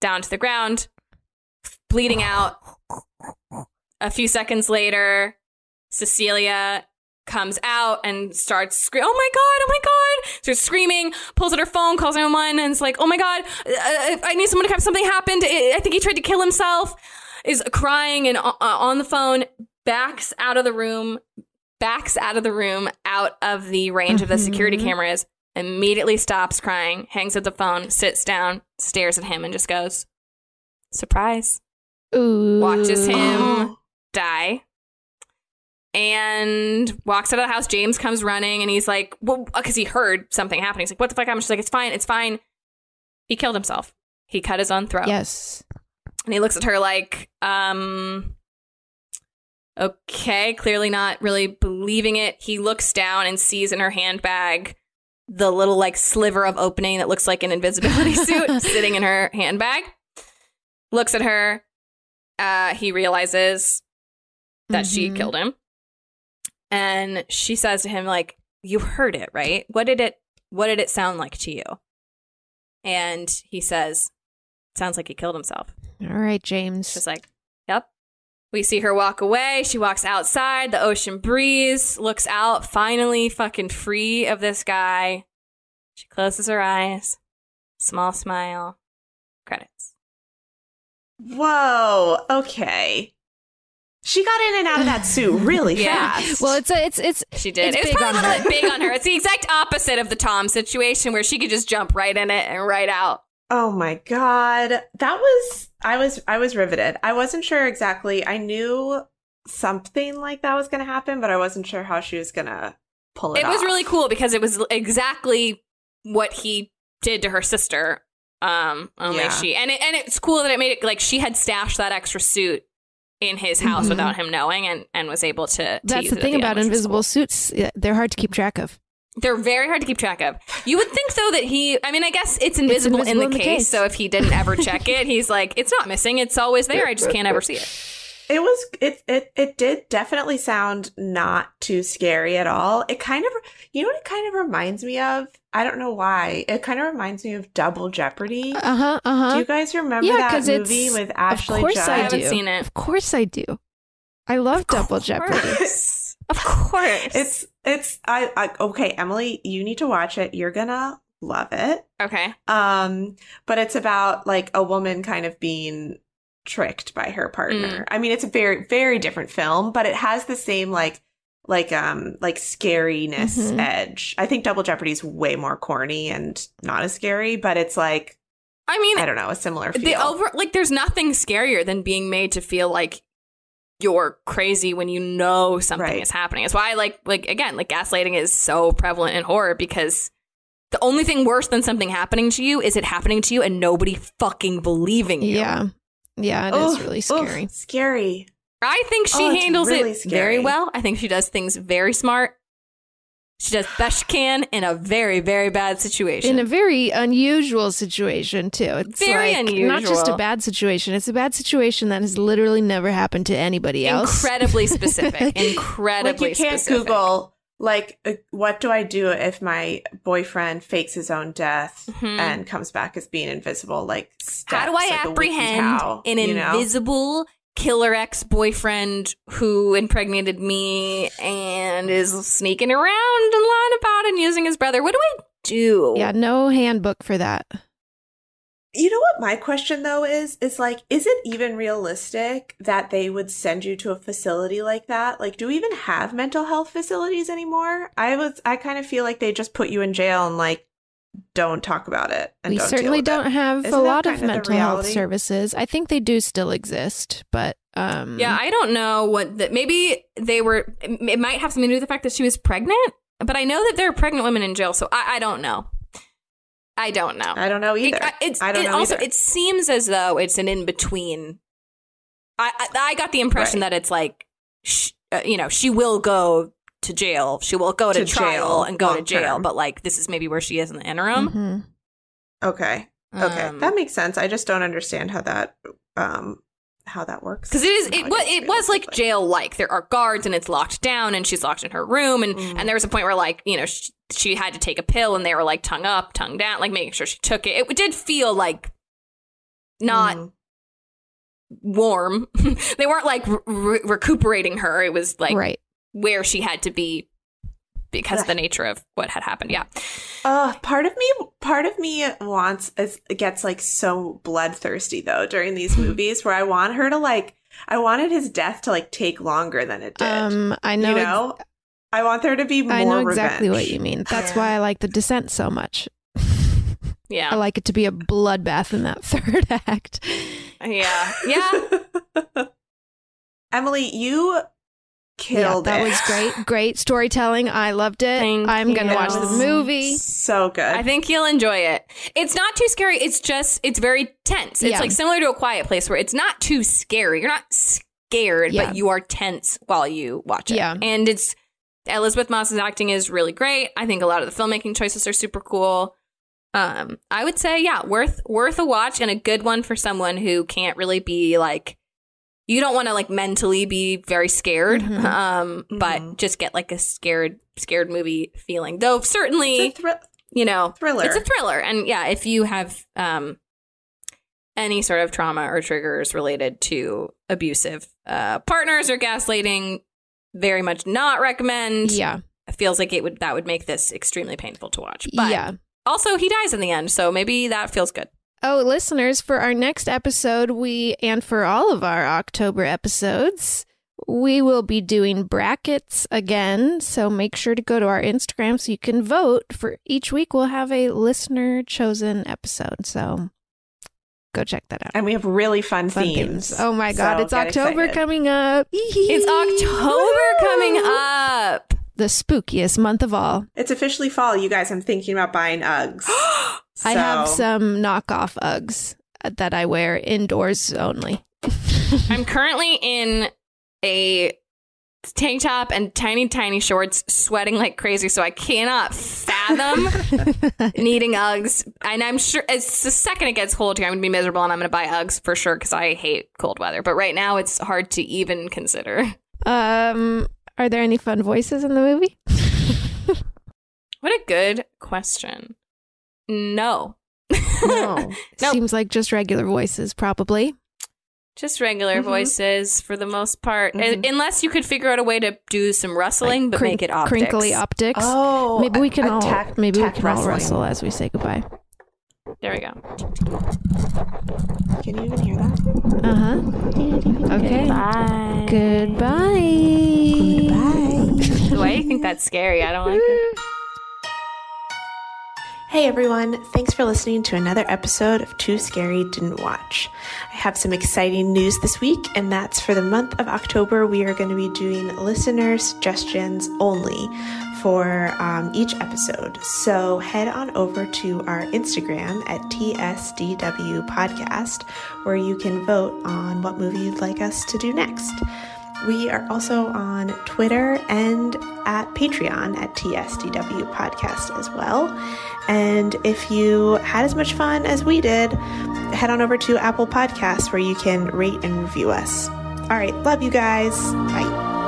down to the ground, bleeding out. A few seconds later, Cecilia comes out and starts screaming, oh my god, oh my god, starts screaming, pulls out her phone, calls 911, and it's like, oh my god, uh, I need someone to come, something happened, I think he tried to kill himself, is crying and uh, on the phone, backs out of the room, backs out of the room, out of the range of the security Mhm. cameras, immediately stops crying, hangs up the phone, sits down, stares at him, and just goes, surprise. Ooh. Watches him die and walks out of the house. James comes running and he's like, well, because he heard something happening. He's like, what the fuck? I'm just like, it's fine. It's fine. He killed himself. He cut his own throat. Yes. And he looks at her like, um, okay, clearly not really believing it. He looks down and sees in her handbag the little like sliver of opening that looks like an invisibility suit sitting in her handbag. Looks at her. Uh, he realizes that she Mhm. killed him. And she says to him, like, you heard it, right? What did it what did it sound like to you? And he says, Sounds like he killed himself. All right, James. Just like. We see her walk away. She walks outside, the ocean breeze, looks out, finally fucking free of this guy. She closes her eyes, small smile, credits. Whoa. Okay. She got in and out of that suit really Yeah. fast. Well, it's a, it's it's She did. It's it was big probably on a little her. big on her. It's the exact opposite of the Tom situation where she could just jump right in it and right out. Oh my god. That was I was I was riveted. I wasn't sure exactly. I knew something like that was going to happen, but I wasn't sure how she was going to pull it off. It was off. really cool because it was exactly what he did to her sister. Um, only Yeah. she and it, and it's cool that it made it like she had stashed that extra suit in his house Mhm. without him knowing and and was able to. to That's use the thing end, about invisible cool. suits. They're hard to keep track of. They're very hard to keep track of. You would think though that he. I mean, I guess it's invisible, invisible in, the, case, case. So if he didn't ever check it, he's like, it's not missing. It's always there. I just can't ever see it. It was it it it did definitely sound not too scary at all. It kind of you know what it kind of reminds me of? I don't know why. It kind of reminds me of Double Jeopardy. Uh huh. Uh huh. Do you guys remember yeah, that because movie it's with Ashley Of course Judd? I, I haven't do. seen it. Of course I do. I love Double Jeopardy. Of course. It's it's I, I okay, Emily, you need to watch it. You're gonna love it. okay. Um, but it's about like a woman kind of being tricked by her partner. I mean, it's a very very different film, but it has the same like like um like scariness Mhm. edge. I think Double Jeopardy's way more corny and not as scary, but it's like I mean, I don't know, a similar feel. the over like there's nothing scarier than being made to feel like you're crazy when you know something Right. is happening. It's why I like like again, like gaslighting is so prevalent in horror because the only thing worse than something happening to you is it happening to you and nobody fucking believing you. Yeah. Yeah, it is Ugh, really ugh, scary. scary. I think she Oh, handles really it scary. very well. I think she does things very smart. She does best she can in a very, very bad situation. In a very unusual situation too. It's Very like not just a bad situation. It's a bad situation that has literally never happened to anybody else. Incredibly specific. Incredibly like you can't specific. Google like uh, what do I do if my boyfriend fakes his own death Mhm. and comes back as being invisible? Like How do I like apprehend WikiHow, an you know? Invisible killer ex boyfriend who impregnated me and is sneaking around and lying about and using his brother? What do I do? Yeah, no handbook for that. You know what my question though is is like is it even realistic that they would send you to a facility like that? Like do we even have mental health facilities anymore? I was I kind of feel like they just put you in jail and like don't talk about it. And we don't deal certainly with don't it. have Isn't a lot of kind mental health services. I think they do still exist, but um Yeah, I don't know what that. Maybe they were. It might have something to do with the fact that she was pregnant. But I know that there are pregnant women in jail, so I, I don't know. I don't know. I don't know either. It, it's, I don't it know also, either. it seems as though it's an in between. I, I I got the impression Right. that it's like, sh- uh, you know, she will go to jail. She will go to, To trial jail and go to jail. term. But like, this is maybe where she is in the interim. Mhm. Okay. Okay. Um, that makes sense. I just don't understand how that um how that works because it is it was it was like jail like there are guards and it's locked down and she's locked in her room and Mm. and there was a point where like you know she, she had to take a pill and they were like tongue up tongue down like making sure she took it it did feel like not Mm. warm they weren't like re- recuperating her it was like right. Where she had to be because of the nature of what had happened yeah Uh, part of me, part of me wants is gets like so bloodthirsty though during these movies where I want her to like, I wanted his death to like take longer than it did. Um, I know. you ex- know, I want there to be more. I know exactly what you mean. That's why I like the descent so much. yeah I like it to be a bloodbath in that third act. yeah yeah Emily, you killed yeah, that it. was great. Great storytelling. I loved it. Thank I'm gonna watch the movie. So good. I think you'll enjoy it. It's not too scary. It's just it's very tense. It's Yeah. like similar to a quiet place where it's not too scary. You're not scared, Yeah. but you are tense while you watch it. Yeah. And it's Elizabeth Moss's acting is really great. I think a lot of the filmmaking choices are super cool. Um, I would say, yeah, worth worth a watch and a good one for someone who can't really be like you don't want to like mentally be very scared, Mhm. um, but just get like a scared scared movie feeling. Though certainly It's a thrill- you know thriller. it's a thriller and yeah if you have um any sort of trauma or triggers related to abusive uh partners or gaslighting very much not recommend Yeah. it feels like it would that would make this extremely painful to watch but yeah. also he dies in the end so maybe that feels good Oh, listeners, for our next episode, we and for all of our October episodes, we will be doing brackets again. So make sure to go to our Instagram so you can vote. For each week, we'll have a listener chosen episode. So go check that out. and we have really fun, Fun themes. themes. Oh my God, So it's October excited. coming up. it's october coming up The spookiest month of all. It's officially fall, you guys. I'm thinking about buying Uggs. I have some knockoff Uggs that I wear indoors only. i'm currently in a tank top and tiny tiny shorts sweating like crazy so i cannot fathom needing Uggs. And I'm sure it's the second it gets cold here, I'm gonna be miserable and I'm gonna buy Uggs for sure because I hate cold weather. But right now it's hard to even consider. Um, are there any fun voices in the movie? What a good question. No. No. Nope. Seems like just regular voices, probably. Just regular Mhm. voices for the most part. Mhm. Unless you could figure out a way to do some rustling, but Crink- make it optics. crinkly optics. Oh, maybe we can a- a all tack- maybe we tack can all wrestling. wrestle as we say goodbye. There we go. Can you even hear that? Uh huh. Okay. Bye. Goodbye. Bye. Why do you think that's scary? I don't like it. Hey everyone, thanks for listening to another episode of Too Scary Didn't Watch. I have some exciting news this week, and that's for the month of October, we are going to be doing listener suggestions only for um, each episode. So head on over to our Instagram at TSDW Podcast, where you can vote on what movie you'd like us to do next. We are also on Twitter and at Patreon at TSDW Podcast as well. And if you had as much fun as we did, head on over to Apple Podcasts where you can rate and review us. All right, love you guys. Bye.